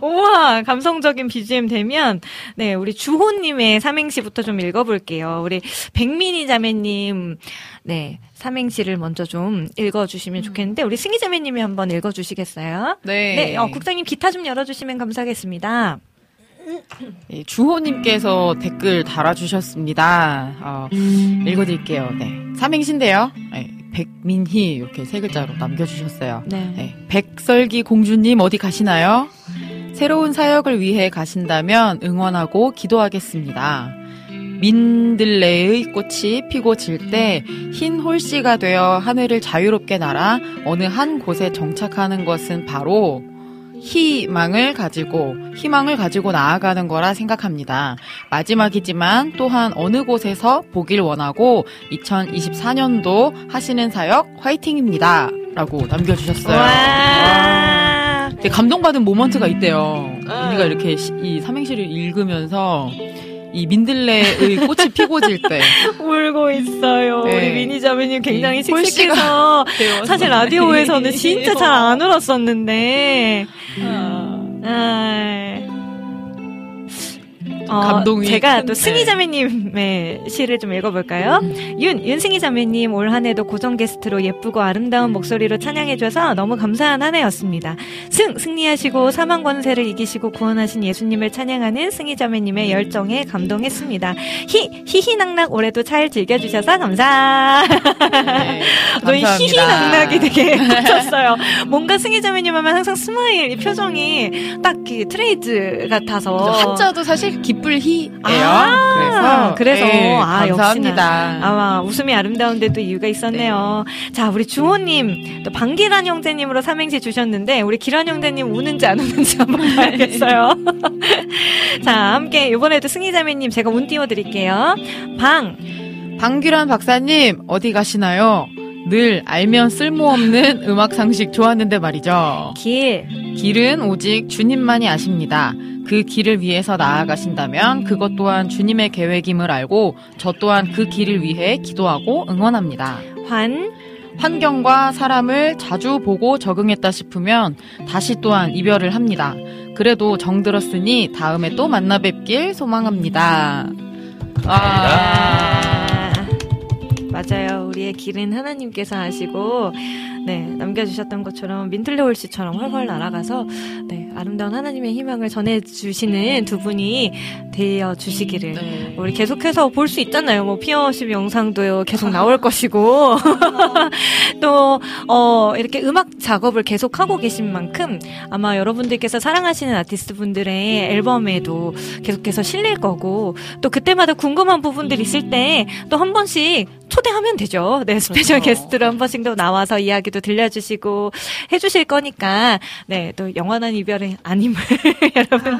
S7: 어.
S4: 우와, 감성적인 BGM 되면, 네, 우리 주호님의 삼행시부터 좀 읽어볼게요. 우리 백민희 자매님, 네, 삼행시를 먼저 좀 읽어주시면 좋겠는데, 우리 승희 자매님이 한번 읽어주시겠어요?
S7: 네.
S4: 네, 어, 국장님 기타 좀 열어주시면 감사하겠습니다.
S7: 예, 주호님께서 댓글 달아주셨습니다. 어, 읽어드릴게요. 네. 삼행시인데요. 네, 백민희 이렇게 세 글자로 남겨주셨어요.
S4: 네.
S7: 네, 백설기 공주님 어디 가시나요? 새로운 사역을 위해 가신다면 응원하고 기도하겠습니다. 민들레의 꽃이 피고 질 때 흰 홀씨가 되어 하늘을 자유롭게 날아 어느 한 곳에 정착하는 것은 바로 희망을 가지고 희망을 가지고 나아가는 거라 생각합니다. 마지막이지만 또한 어느 곳에서 보길 원하고 2024년도 하시는 사역 화이팅입니다. 라고 남겨주셨어요.
S4: 와.
S7: 되게 감동받은 모먼트가 있대요. 우리가 이렇게 시- 이 삼행시를 읽으면서 이 민들레의 꽃이 피고 질 때.
S4: 울고 있어요.
S7: 네.
S4: 우리 미니 자매님 굉장히 씩씩해서 사실 라디오에서는 진짜 잘 안 울었었는데. 아. 어,
S7: 감동이
S4: 제가
S7: 큰-
S4: 또 승희
S7: 네.
S4: 자매님의 시를 좀 읽어볼까요? 윤 윤승희 자매님 올 한 해도 고정 게스트로 예쁘고 아름다운 목소리로 찬양해줘서 너무 감사한 한 해였습니다. 승 승리하시고 사망 권세를 이기시고 구원하신 예수님을 찬양하는 승희 자매님의 열정에 감동했습니다. 히 히히낙낙 올해도 잘 즐겨주셔서 감사.
S7: 네,
S4: 너희. 히히낙낙이 되게 꽂혔어요. 뭔가 승희 자매님 하면 항상 smile 이 표정이 딱그 트레이드 같아서
S7: 한자도 사실 희예요.
S4: 아,
S7: 그래서
S4: 그래서
S7: 네,
S4: 아,
S7: 감사합니다.
S4: 역시나. 아마 웃음이 아름다운데도 이유가 있었네요. 자, 우리 주호님 또 방기란 형제님으로 삼행시 주셨는데 우리 기란 형제님 우는지 안 우는지 한번 봐야겠어요. 자, 함께 이번에도 승희자매님 제가 운 띄워드릴게요. 방
S7: 방규란 박사님 어디 가시나요? 늘 알면 쓸모없는 음악 상식 좋았는데 말이죠.
S4: 길
S7: 길은 오직 주님만이 아십니다. 그 길을 위해서 나아가신다면 그것 또한 주님의 계획임을 알고 저 또한 그 길을 위해 기도하고 응원합니다.
S4: 환
S7: 환경과 사람을 자주 보고 적응했다 싶으면 다시 또한 이별을 합니다. 그래도 정들었으니 다음에 또 만나 뵙길 소망합니다. 아,
S4: 맞아요. 우리의 길은 하나님께서 하시고, 네, 남겨주셨던 것처럼 민들레 홀씨처럼 훨훨 날아가서, 네, 아름다운 하나님의 희망을 전해주시는 두 분이 되어 주시기를.
S7: 네.
S4: 우리 계속해서 볼 수 있잖아요. 뭐, 피어십 영상도 계속 나올 것이고, 또, 어, 이렇게 음악 작업을 계속 하고 계신 만큼 아마 여러분들께서 사랑하시는 아티스트 분들의 앨범에도 계속해서 실릴 거고, 또 그때마다 궁금한 부분들 있을 때 또 한 번씩 초대하면 되죠. 네, special
S7: 그렇죠.
S4: 게스트로 한 번씩 더 나와서 이야기 도 들려주시고 해주실 거니까, 네, 또 영원한 이별은 아님을 여러분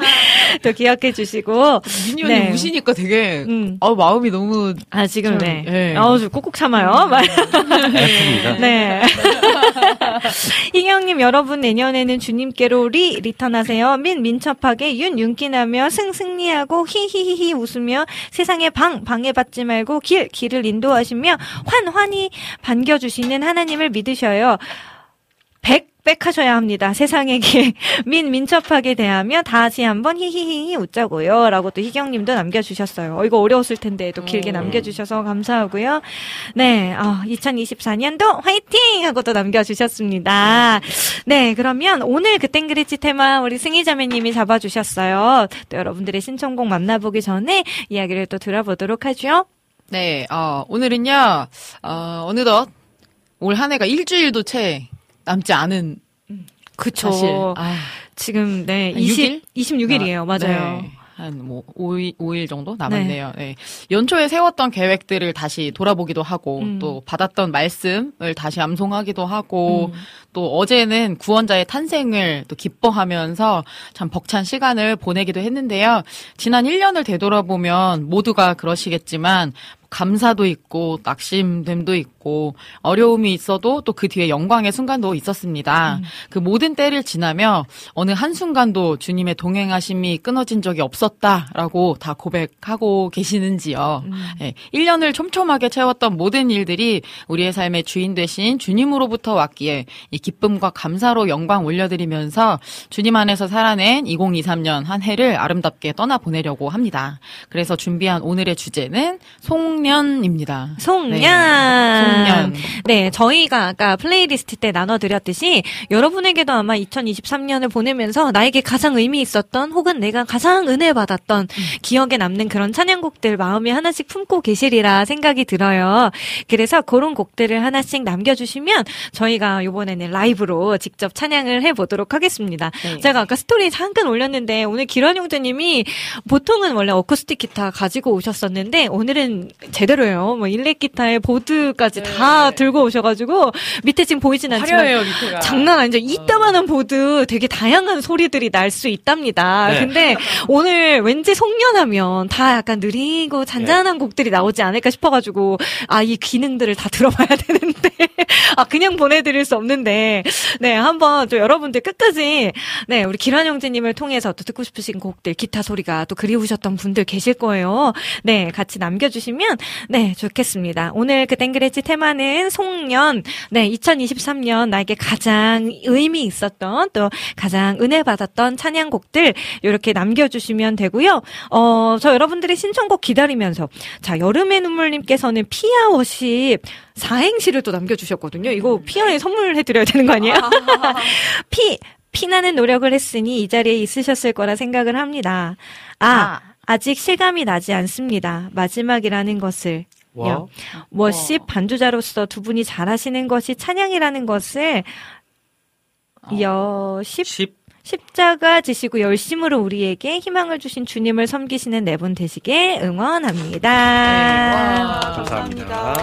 S4: 또 기억해 주시고.
S7: 민희 언니
S4: 네.
S7: 우시니까 되게
S4: 음.
S7: 어, 마음이 너무
S4: 아, 지금,
S7: 참,
S4: 네.
S7: 예.
S4: 어, 저 꾹꾹 참아요.
S8: F입니다.
S4: 네. 희경님 여러분 내년에는 주님께로 리 리턴하세요. 민 민첩하게 윤 윤기나며 승 승리하고 히히히히 웃으며 세상에 방 방해받지 말고 길 길을 인도하시며. 환환히 반겨주시는 하나님을 믿으셔요. 백 빽하셔야 합니다. 세상에게 민 민첩하게 대하며 다시 한번 히히히히 웃자고요. 라고 또 희경님도 남겨주셨어요. 어, 이거 어려웠을 텐데 또 길게 남겨주셔서 감사하고요. 네, 어, 2024년도 화이팅! 하고 또 남겨주셨습니다. 네, 그러면 오늘 그 땡그리치 테마 우리 승희자매님이 잡아주셨어요. 또 여러분들의 신청곡 만나보기 전에 이야기를 또 들어보도록 하죠.
S7: 네, 어, 오늘은요, 어, 어느덧 올 한 해가 일주일도 채 남지 않은
S4: 그쵸.
S7: 사실. 아,
S4: 지금, 네,
S7: 한
S4: 20, 26일이에요. 맞아요.
S7: 네. 한 뭐, 5일, 5일 정도 남았네요. 네. 연초에 세웠던 계획들을 다시 돌아보기도 하고,
S4: 음.
S7: 또 받았던 말씀을 다시 암송하기도 하고,
S4: 음.
S7: 또 어제는 구원자의 탄생을 또 기뻐하면서 참 벅찬 시간을 보내기도 했는데요. 지난 1년을 되돌아보면 모두가 그러시겠지만, 감사도 있고 낙심됨도 있고 어려움이 있어도 또 그 뒤에 영광의 순간도 있었습니다. 그 모든 때를 지나며 어느 한 순간도 주님의 동행하심이 끊어진 적이 없었다라고 다 고백하고 계시는지요. 예, 1년을 촘촘하게 채웠던 모든 일들이 우리의 삶의 주인 되신 주님으로부터 왔기에 이 기쁨과 감사로 영광 올려드리면서 주님 안에서 살아낸 2023년 한 해를 아름답게 떠나 보내려고 합니다. 그래서 준비한 오늘의 주제는 송년입니다.
S4: 송년.
S7: 네, 송년.
S4: 네, 저희가 아까 플레이리스트 때 나눠드렸듯이 여러분에게도 아마 2023년을 보내면서 나에게 가장 의미 있었던 혹은 내가 가장 은혜 받았던 기억에 남는 그런 찬양곡들 마음에 하나씩 품고 계시리라 생각이 들어요. 그래서 그런 곡들을 하나씩 남겨주시면 저희가 이번에는 라이브로 직접 찬양을 해보도록 하겠습니다.
S7: 네.
S4: 제가 아까 스토리 잠깐 올렸는데 오늘 기란 형제님이 보통은 원래 어쿠스틱 기타 가지고 오셨었는데 오늘은 제대로요. 뭐 일렉 기타에 보드까지 다 들고 오셔가지고 밑에 지금 보이진 않지만
S7: 네. 화려해요, 밑에가.
S4: 장난 아니죠. 이따만한 보드 되게 다양한 소리들이 날 수 있답니다.
S8: 네.
S4: 근데 오늘 왠지 송년하면 다 약간 느리고 잔잔한 곡들이 나오지 않을까 싶어가지고 아 이 기능들을 다 들어봐야 되는데 아 그냥 보내드릴 수 없는데 네 한번 또 여러분들 끝까지 네 우리 기란 형제님을 통해서 또 듣고 싶으신 곡들 기타 소리가 또 그리우셨던 분들 계실 거예요. 네 같이 남겨주시면 네 좋겠습니다. 오늘 그 땡그레치 테마는 송년 네 2023년 나에게 가장 의미 있었던 또 가장 은혜 받았던 찬양곡들 이렇게 남겨주시면 되고요. 어, 저 여러분들의 신청곡 기다리면서 자 여름의 눈물님께서는 피아 워십 사행시를 또 남겨주셨거든요. 이거 피아에 선물해드려야 되는 거 아니에요? 피 피나는 노력을 했으니 이 자리에 있으셨을 거라 생각을 합니다. 아, 아 직 실감이 나지 않습니다. 마지막이라는 것을.
S8: 와.
S4: 워십 반주자로서 두 분이 잘하시는 것이 찬양이라는 것을 여십
S8: 10.
S4: 십자가 지시고 열심으로 우리에게 희망을 주신 주님을 섬기시는 네 분 되시길 응원합니다.
S8: 감사합니다.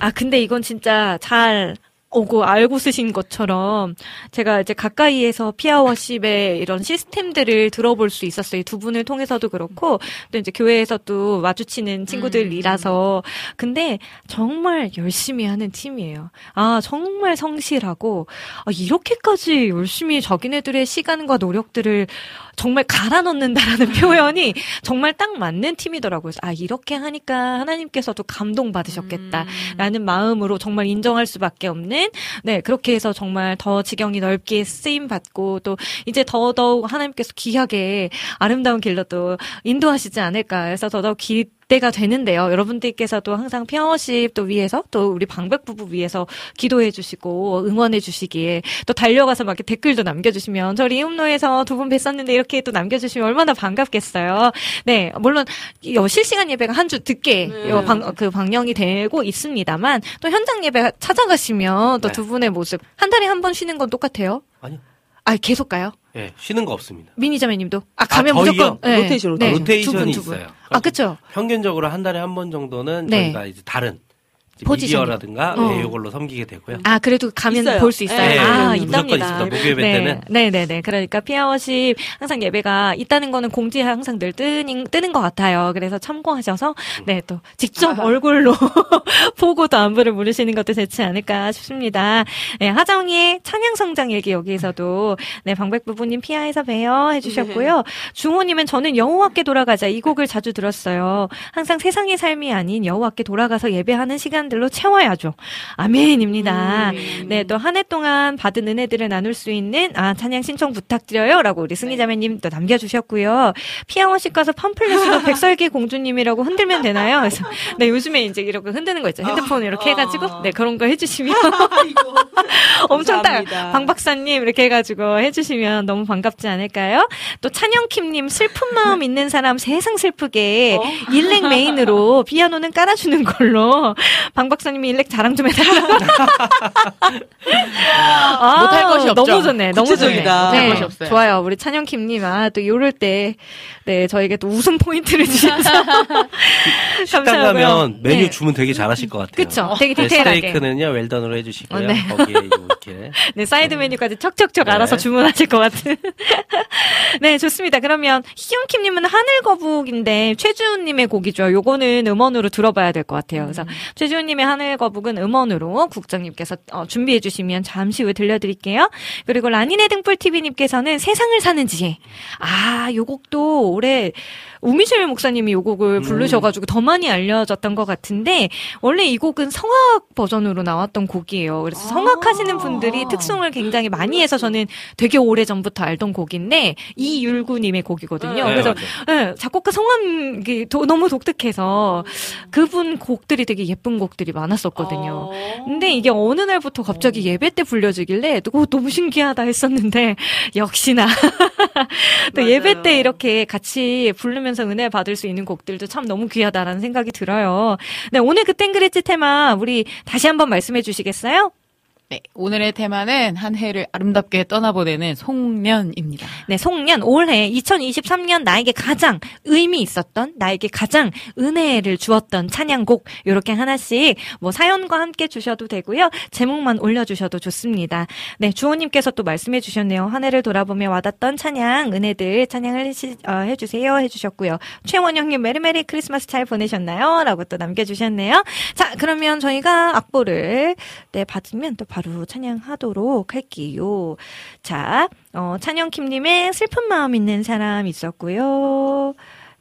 S4: 아, 근데 이건 진짜 잘 오고 알고 쓰신 것처럼 제가 이제 가까이에서 피아워십의 이런 시스템들을 들어볼 수 있었어요. 두 분을 통해서도 그렇고 또 이제 교회에서 또 마주치는 친구들이라서 근데 정말 열심히 하는 팀이에요. 아, 정말 성실하고 아, 이렇게까지 열심히 자기네들의 시간과 노력들을 정말 갈아 넣는다라는 표현이 정말 딱 맞는 팀이더라고요. 아, 이렇게 하니까 하나님께서도 감동 받으셨겠다라는 마음으로 정말 인정할 수밖에 없는 네, 그렇게 해서 정말 더 지경이 넓게 쓰임 받고 또 이제 더더욱 하나님께서 귀하게 아름다운 길로 또 인도하시지 않을까 해서 더더욱 기 때가 되는데요. 여러분들께서도 항상 평어십 또 위해서 또 우리 방백 부부 위해서 기도해 주시고 응원해 주시기에 또 달려가서 막 이렇게 댓글도 남겨주시면 저 리움노에서 두 분 뵀었는데 이렇게 또 남겨주시면 얼마나 반갑겠어요. 네, 물론 이 실시간 예배가 한주 늦게 요 방, 그 방영이 되고 있습니다만 또 현장 예배 찾아가시면 또
S8: 네.
S4: 두 분의 모습 한 달에 한 번 쉬는 건 똑같아요.
S8: 아니요.
S4: 아 계속 가요?
S8: 예, 쉬는 거 없습니다.
S4: 미니자매님도 아 가면
S8: 저희요?
S4: 무조건 네.
S9: 로테이션,
S4: 네.
S8: 로테이션이
S4: 두 분, 두 분.
S8: 있어요.
S4: 아 그렇죠.
S8: 평균적으로 한 달에 한 번 정도는
S4: 네.
S8: 저희가 이제 다른
S4: 포지션이.
S8: 미디어라든가
S4: 어.
S8: 네, 이걸로 섬기게 되고요.
S4: 아, 그래도 가면
S9: 있어요.
S4: 볼수 있어요.
S9: 네,
S4: 아, 있답니다.
S8: 있습니다. 목요일
S4: 네,
S8: 때는.
S4: 네, 네, 네. 그러니까 피아워십 항상 예배가 있다는 거는 공지에 항상 늘 뜨는, 뜨는 것 같아요. 그래서 참고하셔서, 네, 또 직접 얼굴로 보고 또 안부를 물으시는 것도 좋지 않을까 싶습니다. 네, 하정이의 찬양 성장 얘기 여기에서도, 네, 방백 부부님 피아에서 봬요 해주셨고요. 중호님은 저는 여호와께 돌아가자 이 곡을 자주 들었어요. 항상 세상의 삶이 아닌 여호와께 돌아가서 예배하는 시간 들로 채워야죠. 아멘입니다. 네, 또 한 해 동안 받은 은혜들을 나눌 수 있는 아 찬양 신청 부탁드려요라고 우리 승희자매님 또 남겨주셨고요. 피아원식 가서 팜플렛으로 백설기 공주님이라고 흔들면 되나요? 그래서 네 요즘에 이제 이렇게 흔드는 거 있죠. 핸드폰 이렇게 해가지고 네 그런 거 해주시면 엄청 딱. 방 박사님 이렇게 해가지고 해주시면 너무 반갑지 않을까요? 또 찬영킴님 슬픈 마음 있는 사람 세상 슬프게 일렉 메인으로 피아노는 깔아주는 걸로 방 박사님이 일렉 자랑 좀 해달라고. 아,
S7: 못할 것이 없죠.
S4: 너무 좋네. 너무
S9: 구체적이다.
S4: 좋네.
S7: 못할
S4: 네,
S7: 것이 없어요.
S4: 좋아요. 우리 찬영킴님 아 또 요럴 때네 저에게 또 웃음 포인트를 주셔서
S8: 식당
S4: 감사하고요.
S8: 가면 메뉴
S4: 네.
S8: 주문 되게 잘하실 것 같아요.
S4: 그쵸. 되게
S8: 네,
S4: 디테일하게.
S8: 스테이크는요 웰던으로 해주시고요.
S4: 어, 네.
S8: 거기에 이렇게
S4: 네, 사이드 메뉴까지 척척척
S8: 네.
S4: 알아서 주문하실 것 같은. 네, 좋습니다. 그러면 희영킴님은 하늘 거북인데 최주훈님의 곡이죠. 요거는 음원으로 들어봐야 될 것 같아요. 그래서 최주훈님의 하늘 거북은 음원으로 국장님께서 어, 준비해 주시면 잠시 후에 들려드릴게요. 그리고 라니네 등불 TV님께서는 세상을 사는 지혜. 아, 요 곡도 올해 우미실 목사님이 요 곡을 부르셔가지고 더 많이 알려졌던 것 같은데 원래 이 곡은 성악 버전으로 나왔던 곡이에요. 그래서 성악하시는 분들이 특송을 굉장히 많이 해서 저는 되게 오래 전부터 알던 곡인데 이율구님의 곡이거든요.
S8: 네,
S4: 그래서. 네, 작곡가 성함이 도- 너무 독특해서 그분 곡들이 되게 예쁜 곡들이 많았었거든요. 근데 이게 어느 날부터 갑자기 예배 때 불려지길래 어, 너무 신기하다 했었는데 역시나 또 예배 때 이렇게 같이 부르면서 은혜 받을 수 있는 곡들도 참 너무 귀하다라는 생각이 들어요. 네, 오늘 그 땡그레츠 테마 우리 다시 한번 말씀해 주시겠어요?
S7: 네, 오늘의 테마는 한 해를 아름답게 떠나보내는 송년입니다.
S4: 네, 송년 올해 2023년 나에게 가장 의미 있었던 나에게 가장 은혜를 주었던 찬양곡 요렇게 하나씩 뭐 사연과 함께 주셔도 되고요. 제목만 올려 주셔도 좋습니다. 네, 주호님께서 또 말씀해 주셨네요. 한 해를 돌아보며 와닿던 찬양 은혜들 찬양을 해시- 어, 해주세요 해주셨고요. 최원영님 메리메리 크리스마스 잘 보내셨나요? 라고 또 남겨주셨네요. 자, 그러면 저희가 악보를 네 받으면 또 바로 찬양하도록 할게요. 자, 어, 찬영킴님의 슬픈 마음 있는 사람 있었고요.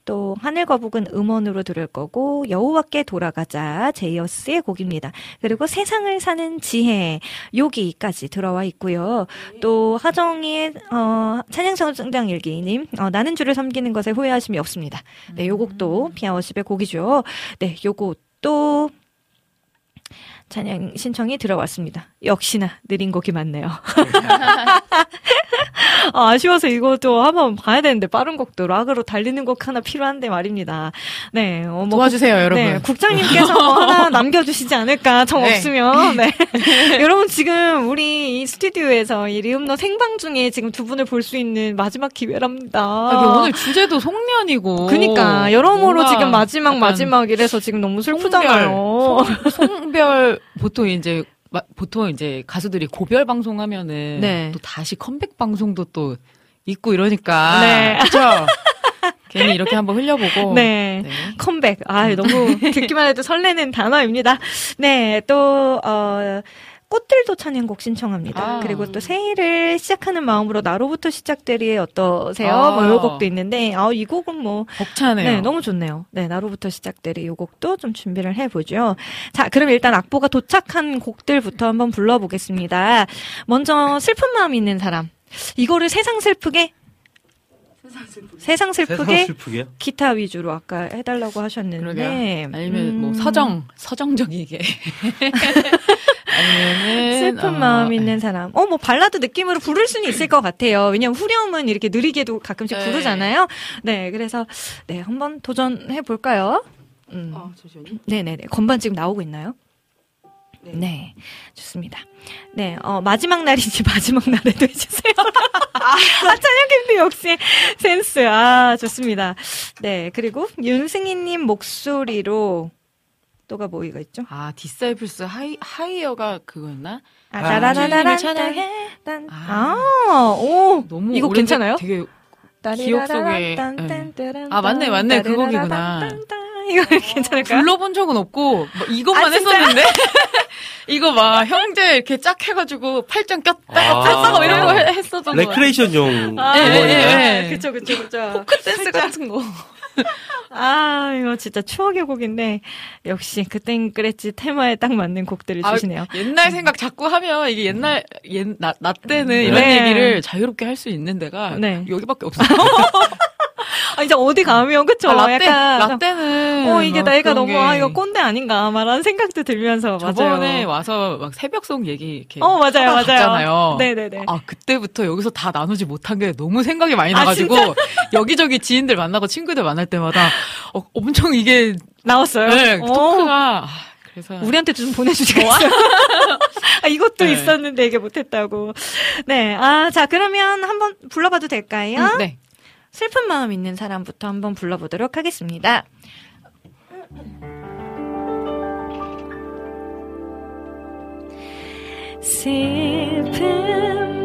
S4: 또 하늘 거북은 음원으로 들을 거고 여호와께 돌아가자 제이어스의 곡입니다. 그리고 세상을 사는 지혜 여기까지 들어와 있고요. 또 하정이의 어, 찬양성장 일기님 어, 나는 주를 섬기는 것에 후회하심이 없습니다. 네, 요 곡도 피아워십의 곡이죠. 네, 요 곡도 찬양 신청이 들어왔습니다. 역시나 느린 곡이 많네요. 아, 아쉬워서 이것도 한번 봐야 되는데 빠른 곡도 락으로 달리는 곡 하나 필요한데 말입니다. 네, 어, 뭐
S7: 도와주세요,
S4: 국-
S7: 여러분.
S4: 네, 국장님께서 뭐 하나 남겨주시지 않을까 정
S7: 네.
S4: 없으면. 네. 여러분 지금 우리 이 스튜디오에서 이 리움너 생방 중에 지금 두 분을 볼 수 있는 마지막 기회랍니다.
S7: 아, 오늘 주제도 송년이고.
S4: 그니까 여러모로 지금 마지막
S7: 약간
S4: 마지막이라서 지금 너무 슬프잖아요.
S7: 송별, 송- 송별 보통 이제 마- 보통 이제 가수들이 고별 방송하면은
S4: 네.
S7: 또 다시 컴백 방송도 또 있고 이러니까
S4: 네.
S7: 그렇죠. 괜히 이렇게 한번 흘려보고
S4: 네.
S7: 네.
S4: 컴백. 아, 너무 듣기만 해도 설레는 단어입니다. 네, 또, 어, 꽃들도 찬양곡 신청합니다.
S7: 아.
S4: 그리고 또 새해를 시작하는 마음으로 나로부터 시작되리 어떠세요?
S7: 아.
S4: 뭐, 요 곡도 있는데, 아, 이 곡은 뭐,
S7: 벅차네요.
S4: 네, 너무 좋네요. 네, 나로부터 시작되리 요 곡도 좀 준비를 해 보죠. 자, 그럼 일단 악보가 도착한 곡들부터 한번 불러 보겠습니다. 먼저 슬픈 마음 있는 사람. 이거를 세상 슬프게? 세상 슬프게?
S8: 세상 슬프게요?
S4: 기타 위주로 아까 해달라고 하셨는데
S7: 그러게요. 아니면 뭐
S4: 음,
S7: 서정 서정적이게 아니면은
S4: 슬픈
S7: 어,
S4: 마음 있는 사람. 어, 뭐 발라드 느낌으로 부를 수는 있을 것 같아요. 왜냐면 후렴은 이렇게 느리게도 가끔씩
S7: 네.
S4: 부르잖아요. 네, 그래서 네 한번 도전해 볼까요? 음.
S9: 아, 잠시만요.
S4: 네네네. 건반 지금 나오고 있나요? 네. 좋습니다. 네, 어, 마지막 날이지, 마지막 날에도 해주세요. 아, 찬혁님도 역시 센스. 아, 좋습니다. 네, 그리고 윤승희님 목소리로 또가 뭐가 있죠?
S7: 아, Disciples 하이, 하이어가 그거였나?
S4: 아,
S7: 주님을 찬양해.
S4: 딴.
S7: 아.
S4: 아, 오,
S7: 너무
S4: 이거 괜찮아요?
S7: 되게 기억 속에,
S4: 딴,
S7: 예. 아, 맞네, 맞네. 그 곡이구나.
S4: 이거 괜찮을까요?
S7: 불러본 적은 없고 뭐 이것만
S4: 아?
S7: 했었는데 이거 막 형제 이렇게 짝 해가지고 팔짱 꼈다가
S8: 아.
S7: 폈다가 이런 거 해- 했었던 거.
S8: 레크레이션용
S4: 아,
S7: 예? 예, 예.
S4: 그쵸, 그쵸, 그쵸.
S7: 포크 댄스 같은 거.
S4: 아, 이거 진짜 추억의 곡인데, 역시 그땐 그랬지 테마에 딱 맞는 곡들을
S7: 아,
S4: 주시네요.
S7: 옛날 생각 자꾸 하면 이게 옛날 옛, 나, 나 때는 이런
S4: 네.
S7: 얘기를 자유롭게 할 수 있는 데가
S4: 네.
S7: 여기밖에 없어요.
S4: 아, 이제 어디 가면, 그쵸?
S7: 아, 라떼,
S4: 약간,
S7: 라떼는
S4: 어, 이게
S7: 막
S4: 나이가 너무,
S7: 게
S4: 아, 이거 꼰대 아닌가, 말하는 생각도 들면서,
S7: 저번에
S4: 맞아요.
S7: 와서 막 새벽송 얘기 이렇게
S4: 어, 맞아요, 맞아요. 네네네.
S7: 아 그때부터 여기서 다 나누지 못한 게 너무 생각이 많이
S4: 아,
S7: 나가지고 여기저기 지인들 만나고 친구들 만날 때마다 어, 엄청 이게
S4: 나왔어요?
S7: 네,
S4: 어.
S7: 토크가 아, 그래서
S4: 우리한테 좀 보내주시겠어요? 아, 이것도
S7: 네.
S4: 있었는데 이게 못했다고. 네. 아, 자, 그러면 한번 불러봐도 될까요?
S7: 음, 네.
S4: 슬픈 마음 있는 사람부터 한번 불러보도록 하겠습니다. 슬픈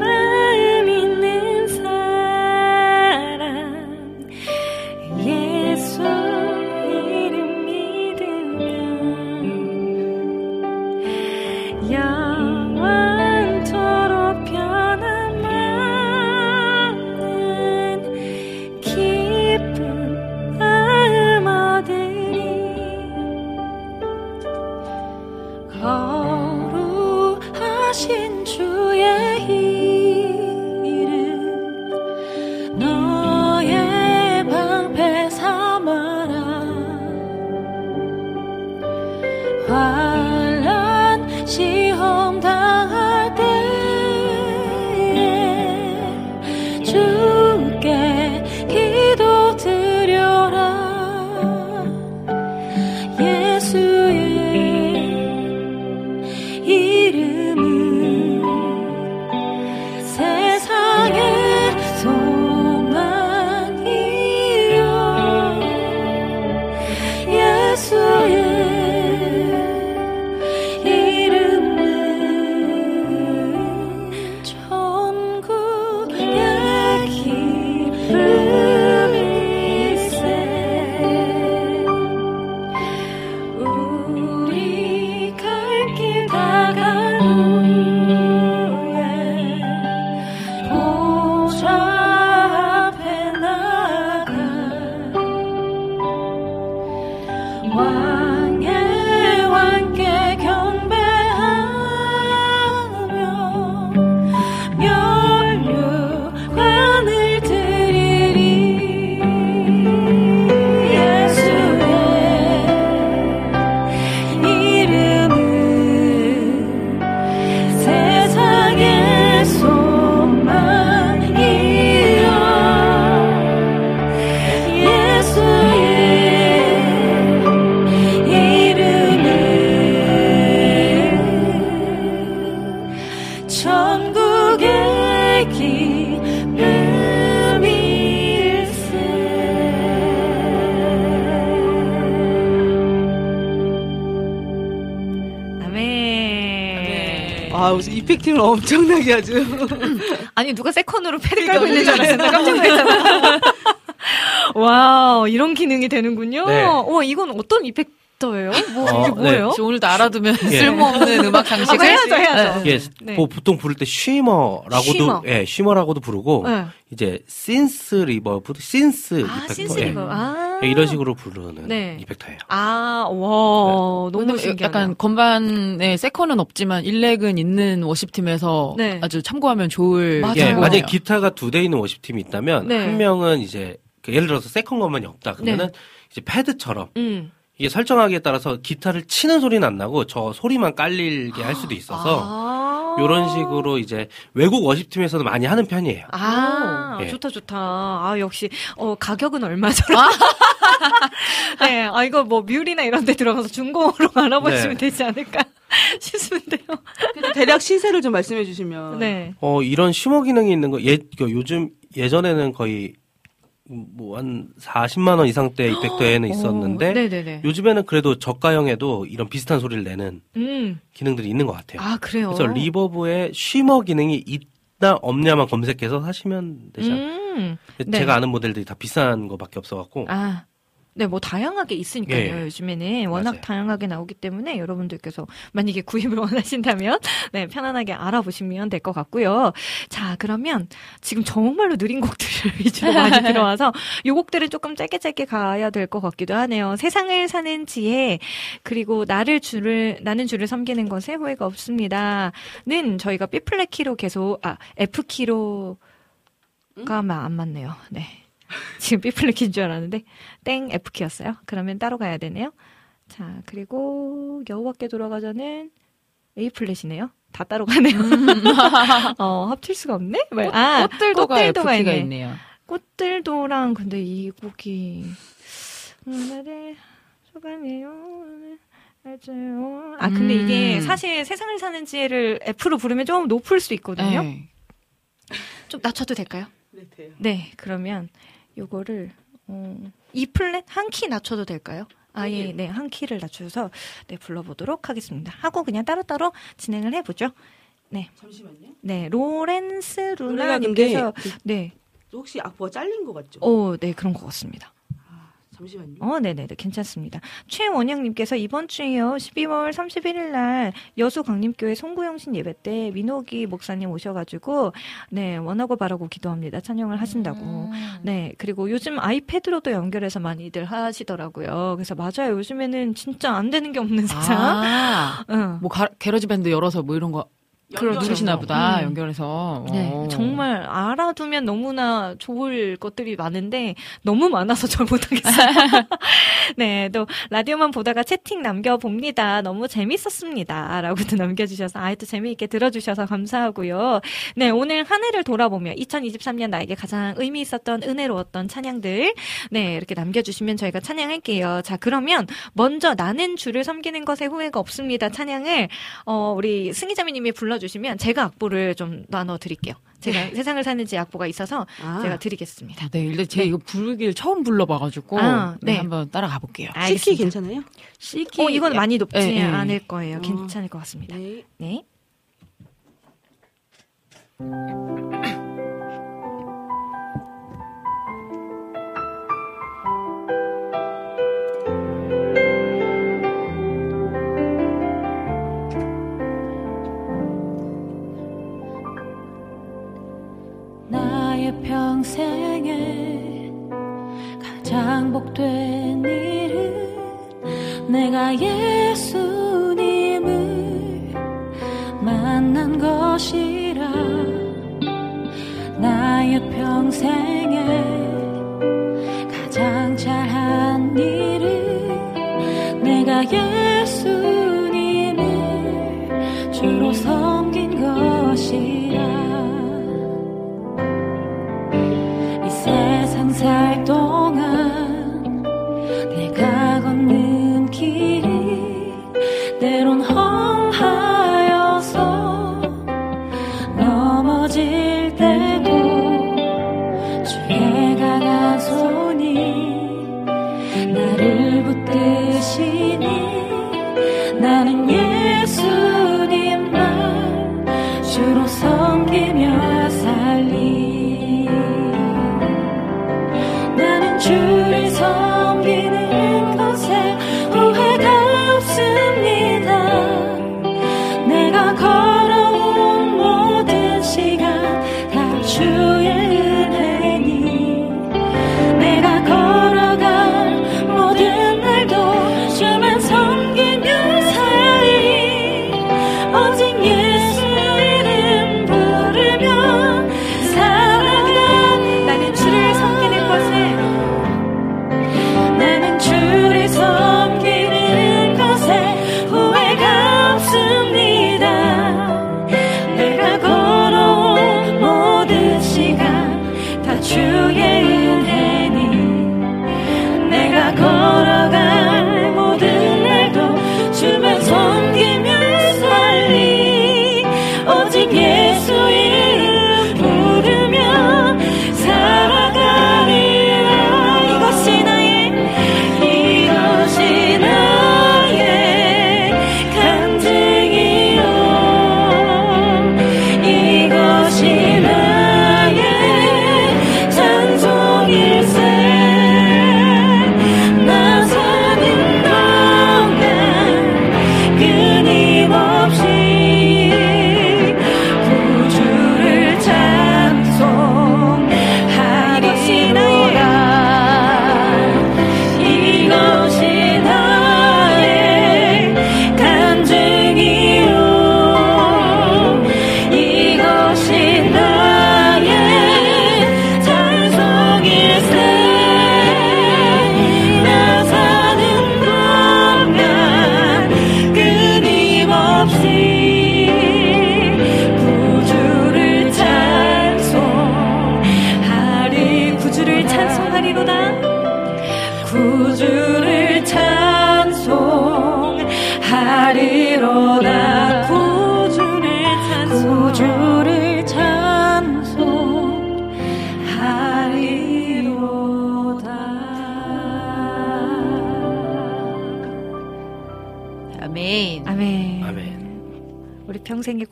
S4: effecting을
S9: 엄청나게 아주.
S4: 아니 누가 second으로 패드 깔고 있는 줄 알았어. 나 깜짝 놀랐잖아. 와 이런 기능이 되는군요.
S8: 네.
S4: 와 이건 어떤 effector예요? 뭐
S8: 어,
S4: 이게 뭐예요?
S7: 혹시 오늘도 알아두면
S8: 예.
S7: 쓸모없는 음악
S4: 아,
S7: 상식을
S4: 해야죠, 해야죠.
S8: 예,
S4: 네.
S8: 뭐 보통 부를 때 shimmer라고도
S4: shimmer.
S8: 예, shimmer라고도 부르고
S4: 네.
S8: 이제 synth reverb, synth
S4: 아 effector synth rever.
S8: 예.
S4: 아.
S8: 예, 이런 식으로 부르는
S4: 네.
S8: effector예요.
S4: 아, 와, 너무
S7: 왜냐면
S4: 신기하다.
S7: 약간 건반에 second은 없지만 일렉은 있는 worship팀에서
S4: 네.
S7: 아주 참고하면 좋을
S4: 맞아요.
S8: 예. 만약에 기타가 두 대 있는 worship 팀이 있다면
S4: 네.
S8: 한 명은 이제 그 예를 들어서 second 건반이 없다 그러면은 이제 패드처럼
S4: 음.
S8: 이게 설정하기에 따라서 기타를 치는 소리는 안 나고 저 소리만 깔리게 할 수도 있어서
S4: 아.
S8: 이런 식으로 이제 외국 worship 팀에서도 많이 하는 편이에요.
S4: 아,
S8: 예.
S4: 좋다, 좋다. 아, 역시, 어, 가격은 얼마더라? 네, 아, 이거 뭐, 뮬이나 이런 데 들어가서 중고로 알아보시면
S8: 네.
S4: 되지 않을까 싶은데요.
S9: 대략 시세를 좀 말씀해 주시면.
S4: 네.
S8: 어 이런 쉬머 기능이 있는 거 예, 그 요즘 예전에는 거의 뭐한 40만 원 이상 대 이펙터에는 있었는데
S4: 오, 네네네.
S8: 요즘에는 그래도 저가형에도 이런 비슷한 소리를 내는
S4: 음.
S8: 기능들이 있는 것 같아요.
S4: 아, 그래요?
S8: 그래서 리버브에 쉬머 기능이 있다 없냐만 검색해서 사시면 되죠.
S4: 음. 네.
S8: 제가 아는 모델들이 다 비싼 거밖에 없어갖고
S4: 아. 네, 뭐 다양하게 있으니까요.
S8: 예.
S4: 요즘에는 워낙
S8: 맞아요.
S4: 다양하게 나오기 때문에 여러분들께서 만약에 구입을 원하신다면 네, 편안하게 알아보시면 될 것 같고요. 자, 그러면 지금 정말로 느린 곡들을 위주로 많이 들어와서 요 곡들은 조금 짧게 짧게 가야 될 것 같기도 하네요. 세상을 사는 지혜 그리고 나를 주를 나는 주를 섬기는 것에 후회가 없습니다.는 저희가 B 플랫 키로 계속 아 F 키로가 안 맞네요. 네. 지금 B 플랫 키인 줄 알았는데 땡 F 키였어요. 그러면 따로 가야 되네요. 자 그리고 여우밖에 돌아가자는 A 플랫이네요. 다 따로 가네요. 어 합칠 수가 없네. 말- 아
S7: 꽃들도가
S4: 꽃들도가
S7: FT가
S4: 있네.
S7: 있네요.
S4: 꽃들도랑 근데 이 곡이 오늘의 소감이에요. 알죠. 아 근데 이게
S7: 음.
S4: 사실 세상을 사는 지혜를 F로 부르면 좀 높을 수 있거든요.
S7: 네.
S4: 좀 낮춰도 될까요?
S9: 네, 돼요.
S4: 네, 그러면 요거를 어, 이 플랫 한 키 낮춰도 될까요? 아예 네, 한 키를 낮춰서 네, 불러보도록 하겠습니다. 하고 그냥 따로따로 진행을 해보죠. 네,
S9: 잠시만요.
S4: 네, 로렌스 루나님께서
S9: 그-
S4: 네,
S9: 혹시 악보가 잘린 거 같죠?
S4: 오, 네, 그런 것 같습니다.
S9: 잠시만요.
S4: 어, 네네네, 괜찮습니다. 최원영님께서 이번 주에요, 12월 31일 날 여수 강림교회 송구영신 예배 때 민호기 목사님 오셔가지고, 네, 원하고 바라고 기도합니다. 찬양을 하신다고. 네, 그리고 요즘 아이패드로도 연결해서 많이들 하시더라고요. 그래서 맞아요. 요즘에는 진짜 안 되는 게 없는 세상.
S7: 아,
S4: 응.
S7: 뭐 가, 게러지 밴드 열어서 뭐 이런 거
S4: 그렇죠.
S7: 누르시나 보다
S4: 음.
S7: 연결해서.
S4: 네,
S7: 어.
S4: 정말 알아두면 너무나 좋을 것들이 많은데 너무 많아서 잘 못하겠어요. 네, 또 라디오만 보다가 채팅 남겨봅니다. 너무 재밌었습니다. 라고도 남겨주셔서 아이 또 재미있게 들어주셔서 감사하고요. 네, 오늘 한 해를 돌아보며 2023년 나에게 가장 의미 있었던 은혜로웠던 찬양들 네, 이렇게 남겨주시면 저희가 찬양할게요. 자, 그러면 먼저 나는 주를 섬기는 것에 후회가 없습니다. 찬양을 어, 우리 승희자매님이 불러 주시면 제가 악보를 좀 나눠드릴게요. 제가 세상을 사는지 악보가 있어서
S9: 아.
S4: 제가 드리겠습니다.
S7: 네, 일단 제가 이거 부르기를 처음 불러봐가지고
S4: 아,
S7: 네,
S4: 네.
S7: 한번 따라가 볼게요.
S9: 시키 괜찮아요?
S7: 시키
S4: 어, 이건 많이 높지
S7: 예, 예.
S4: 않을 거예요.
S9: 어.
S4: 괜찮을 것 같습니다.
S9: 네.
S5: 평생에 가장 복된 일은 내가 예수님을 만난 것이라. 나의 평생에 가장 잘한 일은 내가 예수님을 주로 섬 살 동안 내가 걷는 길이 때론 험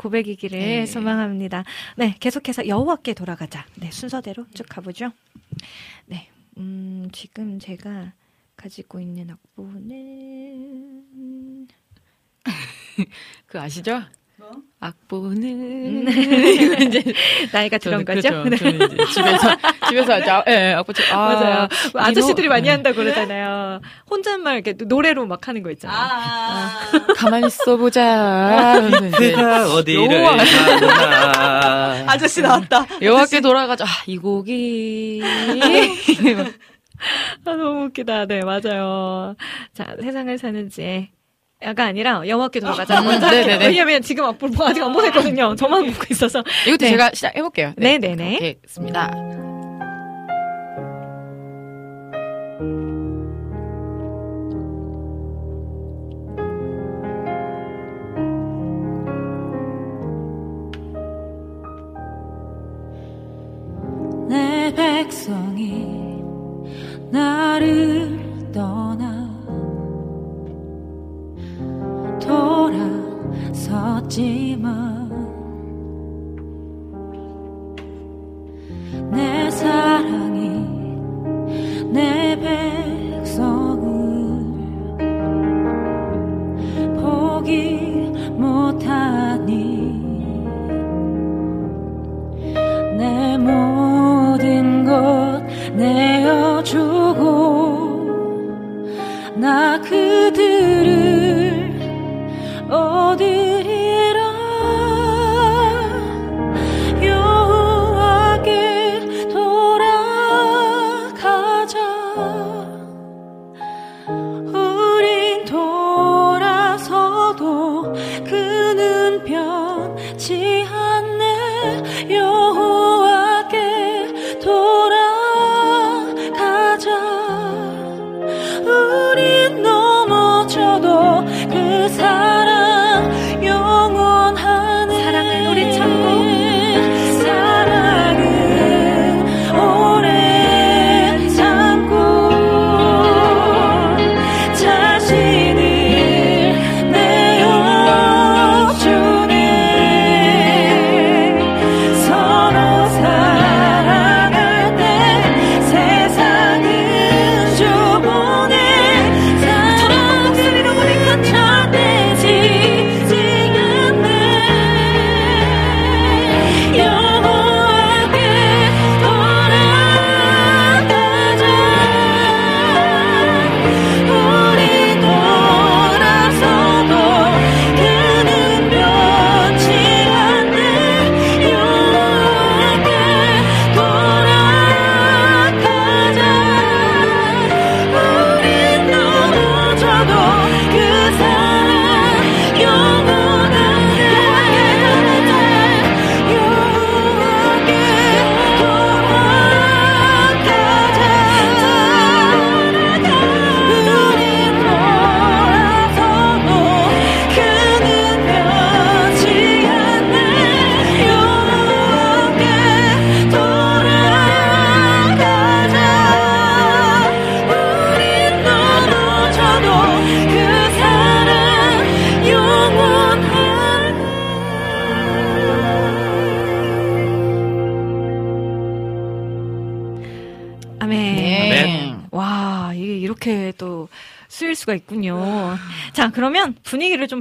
S4: 고백이기를
S7: 네.
S4: 소망합니다. 네, 계속해서 여호와께 돌아가자. 네, 순서대로 쭉 가보죠. 네, 음, 지금 제가 가지고 있는 악보는
S7: 그 아시죠? 악보는
S4: 이거 이제 나이가 들은 거죠?
S7: 그죠.
S4: 네.
S7: 저는 이제 집에서 집에서 하죠. 예, 악보 치- 아,
S4: 맞아요. 아저씨들이 많이
S7: 이노-
S4: 한다고 그러잖아요. 혼잣말 이렇게 노래로 막 하는 거 있잖아요.
S7: 가만히 있어 보자.
S8: 그가 어디를
S7: 여호와.
S8: 가느냐.
S9: 아저씨 나왔다.
S7: 여호와께 돌아가자. 아, 이 곡이
S4: 아, 너무 웃기다. 네, 맞아요. 자, 세상을 사는 지. 야가 아니라 여호와께 돌아가자.
S7: 음,
S4: 먼저 할게요. 왜냐면 지금 악보 아직 안 보냈거든요. 저만 보고 있어서.
S7: 이것도
S4: 네.
S7: 제가 시작해 볼게요.
S4: 네, 네, 네.
S7: 했습니다.
S5: 내 백성이 나를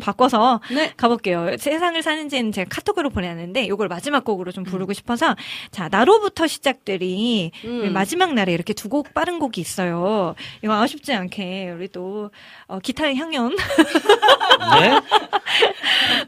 S4: 바꿔서
S9: 네.
S4: 가볼게요. 세상을 사는지는 제가 카톡으로 보내왔는데 이걸 마지막 곡으로 좀 부르고 싶어서 자, 나로부터 시작들이
S9: 음.
S4: 마지막 날에 이렇게 두 곡 빠른 곡이 있어요. 이거 아쉽지 않게 우리 또 어, 기타의 향연
S8: 네?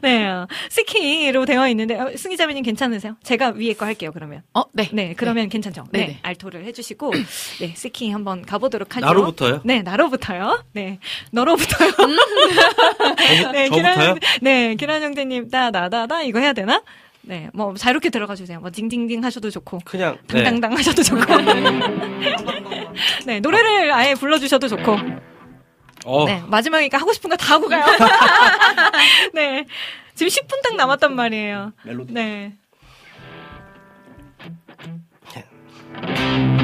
S4: 네, 어, 스키로 되어 있는데 어, 승기자매님 괜찮으세요? 제가 위에 거 할게요. 그러면.
S7: 어, 네.
S4: 네, 그러면 괜찮죠? 네,
S7: 네네.
S4: 알토를 해주시고, 네, 스키 한번 가보도록 하죠.
S8: 나로부터요?
S4: 네, 나로부터요. 네, 너로부터요. 네,
S8: 저부터요?
S4: 네, 기란 형제님, 따다다다, 이거 해야 되나? 네, 뭐, 자유롭게 들어가 주세요. 뭐, 징징징 하셔도 좋고,
S8: 그냥 네.
S4: 당당당 하셔도 좋고. 네, 노래를 아예 불러주셔도 좋고.
S8: 어,
S4: 네, 마지막이니까 하고 싶은 거 다 하고 가요. 네, 지금 10분 딱 남았단 말이에요.
S8: 멜로디.
S4: 네. 네.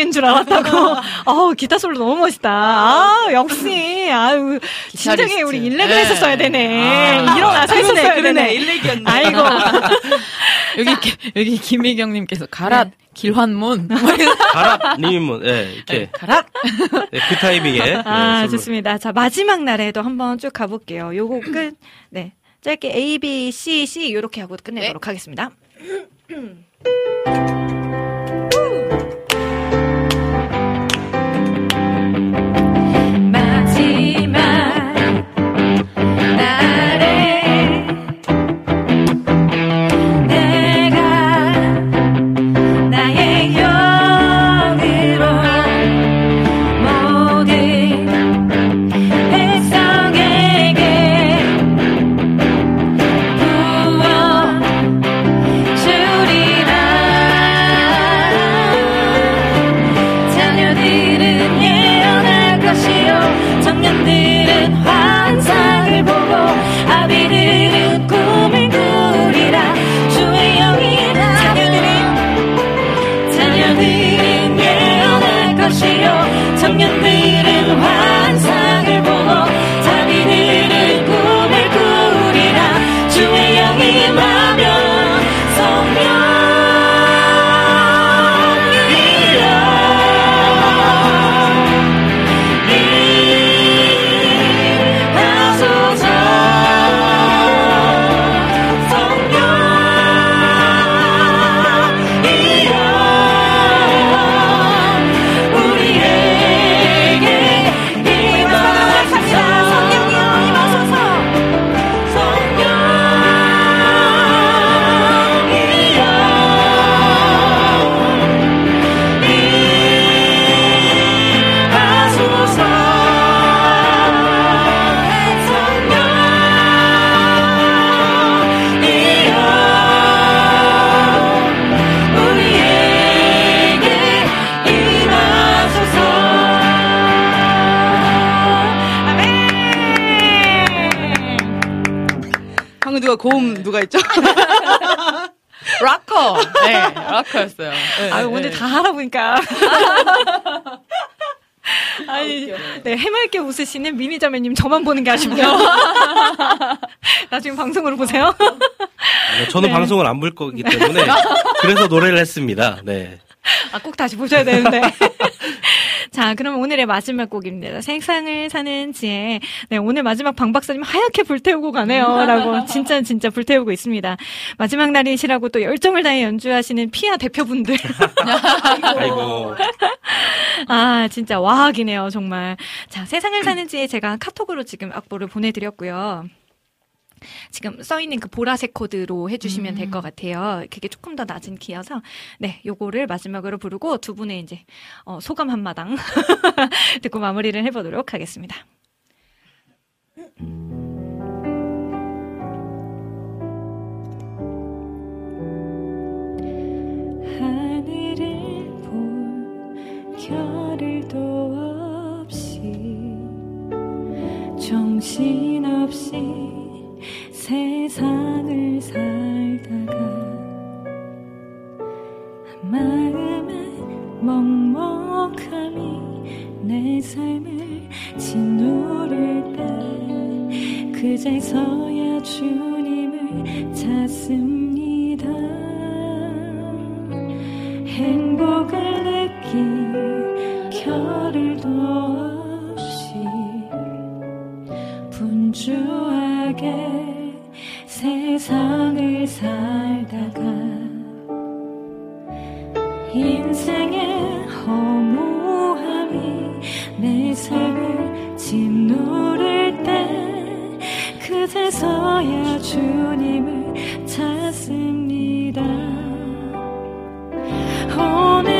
S4: 방송인 줄 알았다고. 어우, 기타 솔로 너무 멋있다. 아, 역시. 아유, 진작에 우리 일렉을
S7: 네.
S4: 했었어야 되네.
S7: 아,
S4: 일어나서
S9: 그러네,
S4: 했었어야 되네.
S9: 일렉이었네.
S4: 아이고.
S7: 여기, 기, 여기 김희경님께서 가라
S4: 네.
S7: 길환문.
S8: 뭐 가락, 님문, 예, 이렇게.
S7: 가락?
S8: 네, 예, 그 타이밍에.
S4: 아,
S8: 네,
S4: 좋습니다. 자, 마지막 날에도 한번 쭉 가볼게요. 요거 끝. 네. 짧게 A, B, C, C, 요렇게 하고 끝내도록 네. 하겠습니다.
S9: 고음 누가 있죠?
S7: 락커. 네, 락커였어요. 네,
S4: 아유, 네. 오늘 다 알아보니까. 아니, 아, 네, 해맑게 웃으시는 미니 자매님 저만 보는 게 아쉽네요. 나중에 방송으로 보세요.
S8: 네, 저는
S4: 네.
S8: 방송을 안 볼 거기 때문에 그래서 노래를 했습니다. 네.
S4: 아, 꼭 다시 보셔야 되는데. 자, 그럼 오늘의 마지막 곡입니다. 세상을 사는 지혜. 네, 오늘 마지막 방 박사님 하얗게 불태우고 가네요. 라고 진짜 진짜 불태우고 있습니다. 마지막 날이시라고 또 열정을 다해 연주하시는 피아 대표분들.
S8: 아이고.
S4: 아, 진짜 와학이네요, 정말. 자, 세상을 사는 지혜 제가 카톡으로 지금 악보를 보내드렸고요. 지금 써 있는 그 보라색 코드로 해주시면 될것 같아요. 그게 조금 더 낮은 키여서, 네, 요거를 마지막으로 부르고 두 분의 이제, 어, 소감 한 마당 듣고 마무리를 해보도록 하겠습니다. 하늘을 볼 겨를도 없이 정신없이 세상을 살다가 마음의 먹먹함이 내 삶을 짓누를 때 그제서야 주님을 찾습니다. 행복을 느낄 겨를도 없이 분주하게 세상을 살다가 인생의 허무함이 내 삶을 짓누를 때 그제서야 주님을 찾습니다. 오늘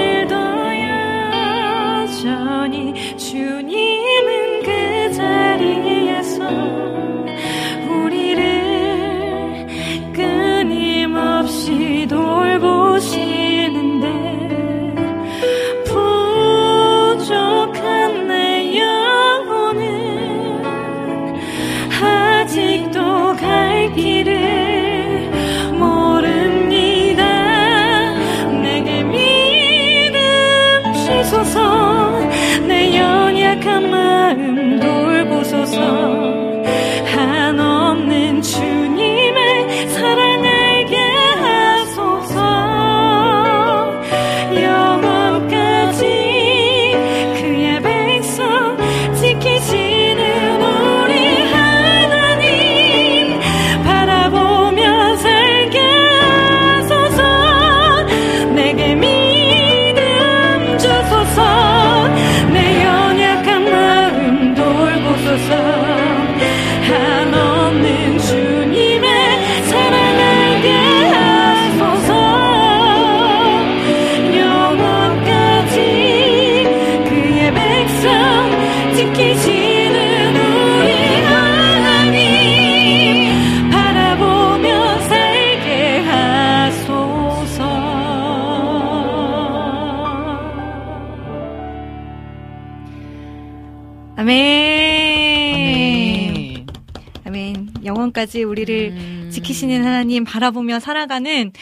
S4: 영원까지 우리를 지키시는 하나님 바라보며 살아가는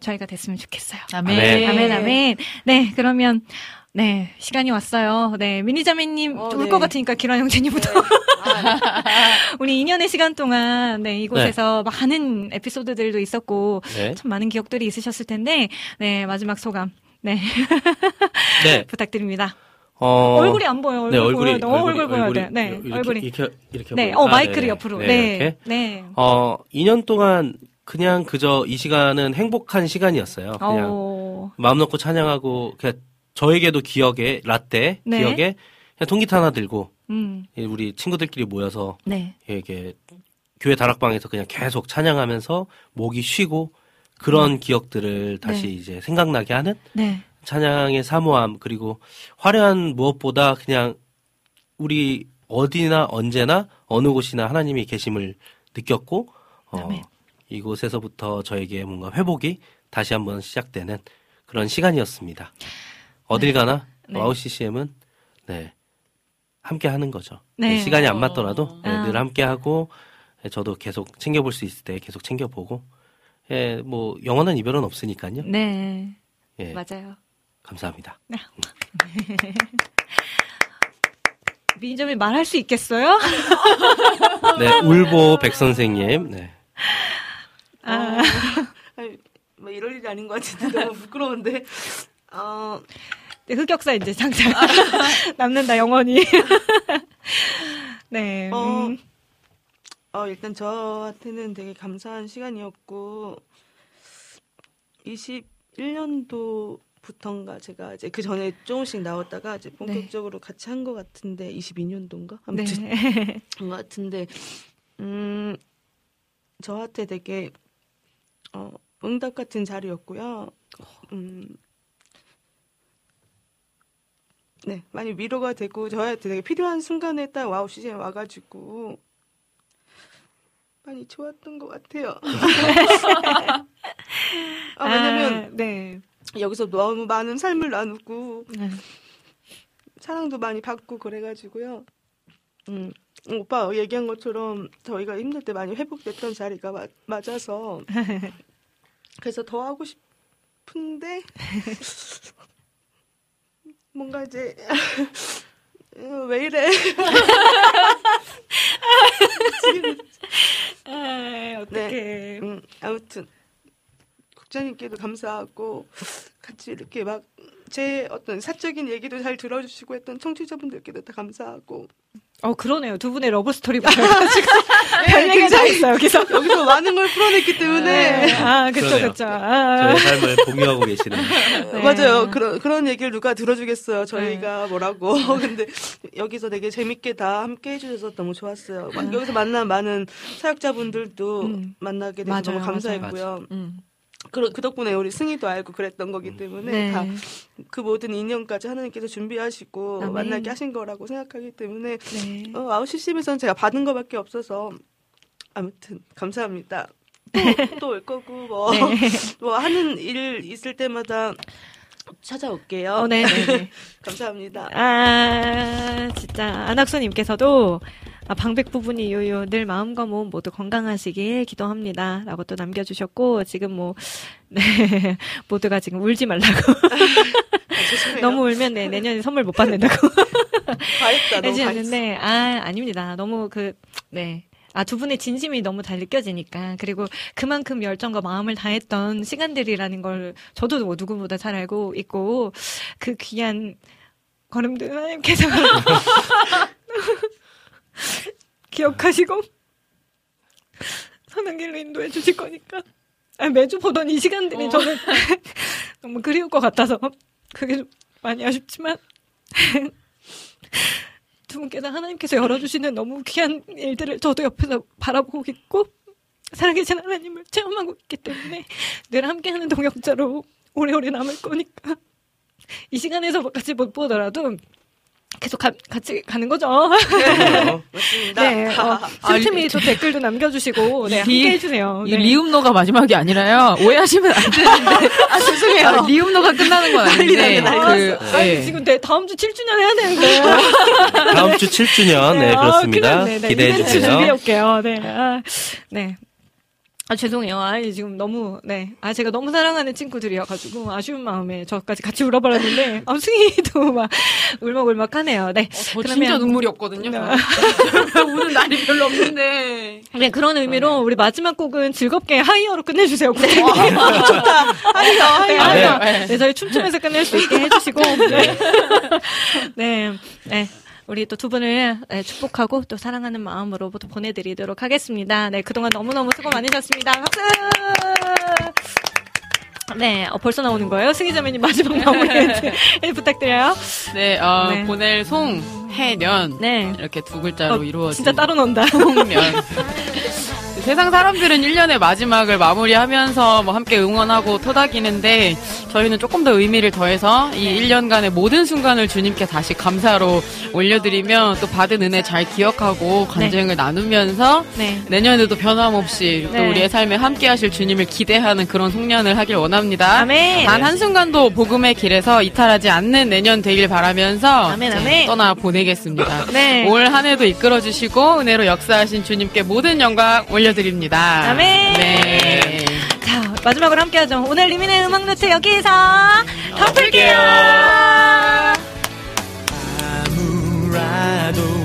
S4: 저희가 됐으면 좋겠어요.
S7: 아멘.
S4: 아멘, 아멘. 네, 그러면, 네, 시간이 왔어요. 네, 미니자매님
S7: 어,
S4: 울
S7: 네.
S4: 것 같으니까 기란 형제님부터. 우리 2년의 시간 동안, 네, 이곳에서 많은 에피소드들도 있었고,
S8: 네.
S4: 참 많은 기억들이 있으셨을 텐데, 네, 마지막 소감. 네.
S8: 네.
S4: 부탁드립니다.
S8: 어,
S4: 얼굴이 안 보여. 얼굴
S8: 네, 얼굴이,
S4: 보여야 돼. 어, 얼굴 보여야 돼.
S8: 얼굴이
S4: 네,
S8: 이렇게,
S4: 얼굴이.
S8: 이렇게, 이렇게.
S4: 네,
S8: 보여.
S4: 어,
S8: 아,
S4: 마이크를
S8: 네네.
S4: 옆으로.
S8: 네,
S4: 네.
S8: 이렇게.
S4: 네.
S8: 어, 2년 동안 그냥 그저 이 시간은 행복한 시간이었어요. 그냥
S4: 어,
S8: 마음 놓고 찬양하고 그냥 저에게도 기억에 라떼
S4: 네.
S8: 기억에 그냥 통기타 하나 들고
S4: 음,
S8: 우리 친구들끼리 모여서
S4: 네.
S8: 이게 교회 다락방에서 그냥 계속 찬양하면서 목이 쉬고 그런 기억들을 다시
S4: 네.
S8: 이제 생각나게 하는
S4: 네.
S8: 찬양의 사모함 그리고 화려한 무엇보다 그냥 우리 어디나 언제나 어느 곳이나 하나님이 계심을 느꼈고 어,
S4: 아멘.
S8: 이곳에서부터 저에게 뭔가 회복이 다시 한번 시작되는 그런 시간이었습니다. 어딜 가나
S4: 네.
S8: 와우 CCM은 네 함께 하는 거죠.
S4: 네.
S8: 네, 시간이 안 맞더라도 네,
S4: 아.
S8: 늘 함께 하고 네, 저도 계속 챙겨볼 수 있을 때 계속 챙겨보고 예, 뭐 영원한 이별은 없으니까요.
S4: 네.
S8: 예,
S4: 맞아요.
S8: 감사합니다.
S4: 미니점이 말할 수 있겠어요?
S8: 네, 울보 백 선생님. 네.
S4: 아,
S9: 아니, 뭐 이럴 일이 아닌 것 같은데 너무 부끄러운데. 어,
S4: 네, 흑역사 이제 장착 남는다 영원히. 네.
S9: 어,
S4: 음,
S9: 어, 일단 저한테는 되게 감사한 시간이었고, 21년도 부터인가 제가 이제 그 전에 조금씩 나왔다가 이제 본격적으로 같이 한 것 같은데, 22년도인가? 아무튼.
S4: 네.
S9: 것 같은데, 음, 저한테 되게, 어, 응답 같은 자리였고요. 음, 네, 많이 위로가 되고, 저한테 되게 필요한 순간에 딱 와우 시즌에 와가지고, 많이 좋았던 것 같아요. 아, 왜냐면,
S4: 아, 네.
S9: 여기서 너무 많은 삶을 나누고,
S4: 네.
S9: 사랑도 많이 받고 그래가지고요. 음, 오빠 얘기한 것처럼 저희가 힘들 때 많이 회복됐던 자리가 마- 맞아서 그래서 더 하고 싶은데 뭔가 이제 어, 왜 이래?
S4: 아, 어떡해.
S9: 음, 아무튼 국장님께도 감사하고 같이 이렇게 막 제 어떤 사적인 얘기도 잘 들어주시고 했던 청취자분들께도 다 감사하고
S4: 어, 그러네요. 두 분의 러브 스토리부터 해가지고 별 얘기가 다 있어요, 여기서.
S9: 여기서 많은 걸 풀어냈기 때문에
S4: 아, 그쵸,
S8: 그러네요.
S4: 그쵸. 아,
S8: 저의 삶을 공유하고 계시는.
S4: 네.
S9: 맞아요. 그런 그런 얘기를 누가 들어주겠어요. 저희가 뭐라고. 근데 여기서 되게 재밌게 다 함께 해주셔서 너무 좋았어요. 막 여기서 만난 많은 사역자분들도
S4: 음.
S9: 만나게 돼서
S4: 맞아요,
S9: 너무
S4: 맞아요.
S9: 감사했고요.
S7: 음.
S9: 그, 그 덕분에 우리 승희도 알고 그랬던 거기 때문에
S4: 네.
S9: 다그 모든 인연까지 하나님께서 준비하시고
S4: 아멘.
S9: 만나게 하신 거라고 생각하기 때문에
S4: 네.
S9: 어, 아웃시심에서는 제가 받은 거밖에 없어서 아무튼 감사합니다. 또 올 거고 뭐,
S4: 네.
S9: 뭐 하는 일 있을 때마다 찾아올게요.
S4: 어, 네, 네, 네.
S9: 감사합니다.
S4: 아, 진짜 안학수님께서도 아, 방백 부분이 요요 늘 마음과 몸 모두 건강하시길 기도합니다. 라고 또 남겨주셨고, 지금 뭐, 네, 모두가 지금 울지 말라고.
S9: 아.
S4: 너무 울면 네, 내년에 선물 못 받는다고
S9: 과했다. 너무 과했어.
S4: 해주셨는데, 아, 아닙니다. 너무 그, 네. 아, 두 분의 진심이 너무 잘 느껴지니까. 그리고 그만큼 열정과 마음을 다했던 시간들이라는 걸 저도 뭐 누구보다 잘 알고 있고, 그 귀한 걸음들 하나님께서 기억하시고, 선한 길로 인도해 주실 거니까. 아, 매주 보던 이 시간들이 저는 너무 그리울 것 같아서, 그게 좀 많이 아쉽지만, 두 분께서 하나님께서 열어주시는 너무 귀한 일들을 저도 옆에서 바라보고 있고 살아계신 하나님을 체험하고 있기 때문에 늘 함께하는 동역자로 오래오래 남을 거니까 이 시간에서 같이 못 보더라도 계속 가- 같이 가는 거죠.
S8: 그래요.
S9: 맞습니다.
S4: 네, 어, 틈틈이 또 댓글도 남겨주시고 네, 함께 해주세요.
S7: 이
S4: 네.
S7: 리움노가 마지막이 아니라요. 오해하시면 안 되는데. 아, 죄송해요. 리움노가 끝나는 건 아닌데. 그,
S4: 아니,
S7: 예.
S4: 지금 내 다음 주 7주년 해야 되는데.
S8: 다음 주 7주년. 네,
S4: 아,
S8: 그렇습니다.
S4: 네,
S8: 기대해 주세요.
S4: 준비해 올게요. 네. 아, 네. 아, 죄송해요. 아니, 지금 너무, 네. 아, 제가 너무 사랑하는 친구들이어 가지고, 아쉬운 마음에 저까지 같이 울어버렸는데, 아, 승희도 막, 울먹울먹 하네요. 네.
S7: 저 진짜 눈물이 없거든요.
S4: 네.
S7: 우는 날이 별로 없는데.
S4: 네, 그런 의미로, 우리 마지막 곡은 즐겁게 하이어로 끝내주세요.
S9: 좋다. 하이요,
S4: 네,
S9: 하이요.
S4: 하이어.
S7: 네.
S4: 네, 저희 춤추면서 끝낼 수 있게 해주시고, 네. 네, 네. 우리 또 두 분을 네, 축복하고 또 사랑하는 마음으로 또 보내드리도록 하겠습니다. 네, 그동안 너무너무 수고 많으셨습니다. 박수! 네, 어, 벌써 나오는 거예요? 승희 자매님 마지막 마무리 네, 부탁드려요.
S7: 네, 어,
S4: 네.
S7: 보낼 송, 해년.
S4: 네.
S7: 이렇게 두 글자로
S4: 어,
S7: 이루어진.
S4: 진짜 따로 논다.
S7: 송면. 세상 사람들은 1년의 마지막을 마무리하면서 뭐 함께 응원하고 토닥이는데 저희는 조금 더 의미를 더해서 이 1년간의 모든 순간을 주님께 다시 감사로 올려드리며 또 받은 은혜 잘 기억하고 간증을 나누면서
S4: 네.
S7: 내년에도 변함없이
S4: 네.
S7: 또 우리의 삶에 함께 하실 주님을 기대하는 그런 송년을 하길 원합니다.
S4: 아멘.
S7: 단 한순간도 복음의 길에서 이탈하지 않는 내년 되길 바라면서
S4: 아멘,
S7: 이제
S4: 아멘.
S7: 떠나 보내겠습니다.
S4: 네.
S7: 올한 해도 이끌어 주시고 은혜로 역사하신 주님께 모든 영광 올려드립니다.
S4: 아멘.
S7: 네.
S4: 자, 마지막으로 함께 하죠. 오늘 리민의 음악 노트 여기서 덮을게요.
S14: 사무라이
S6: 나도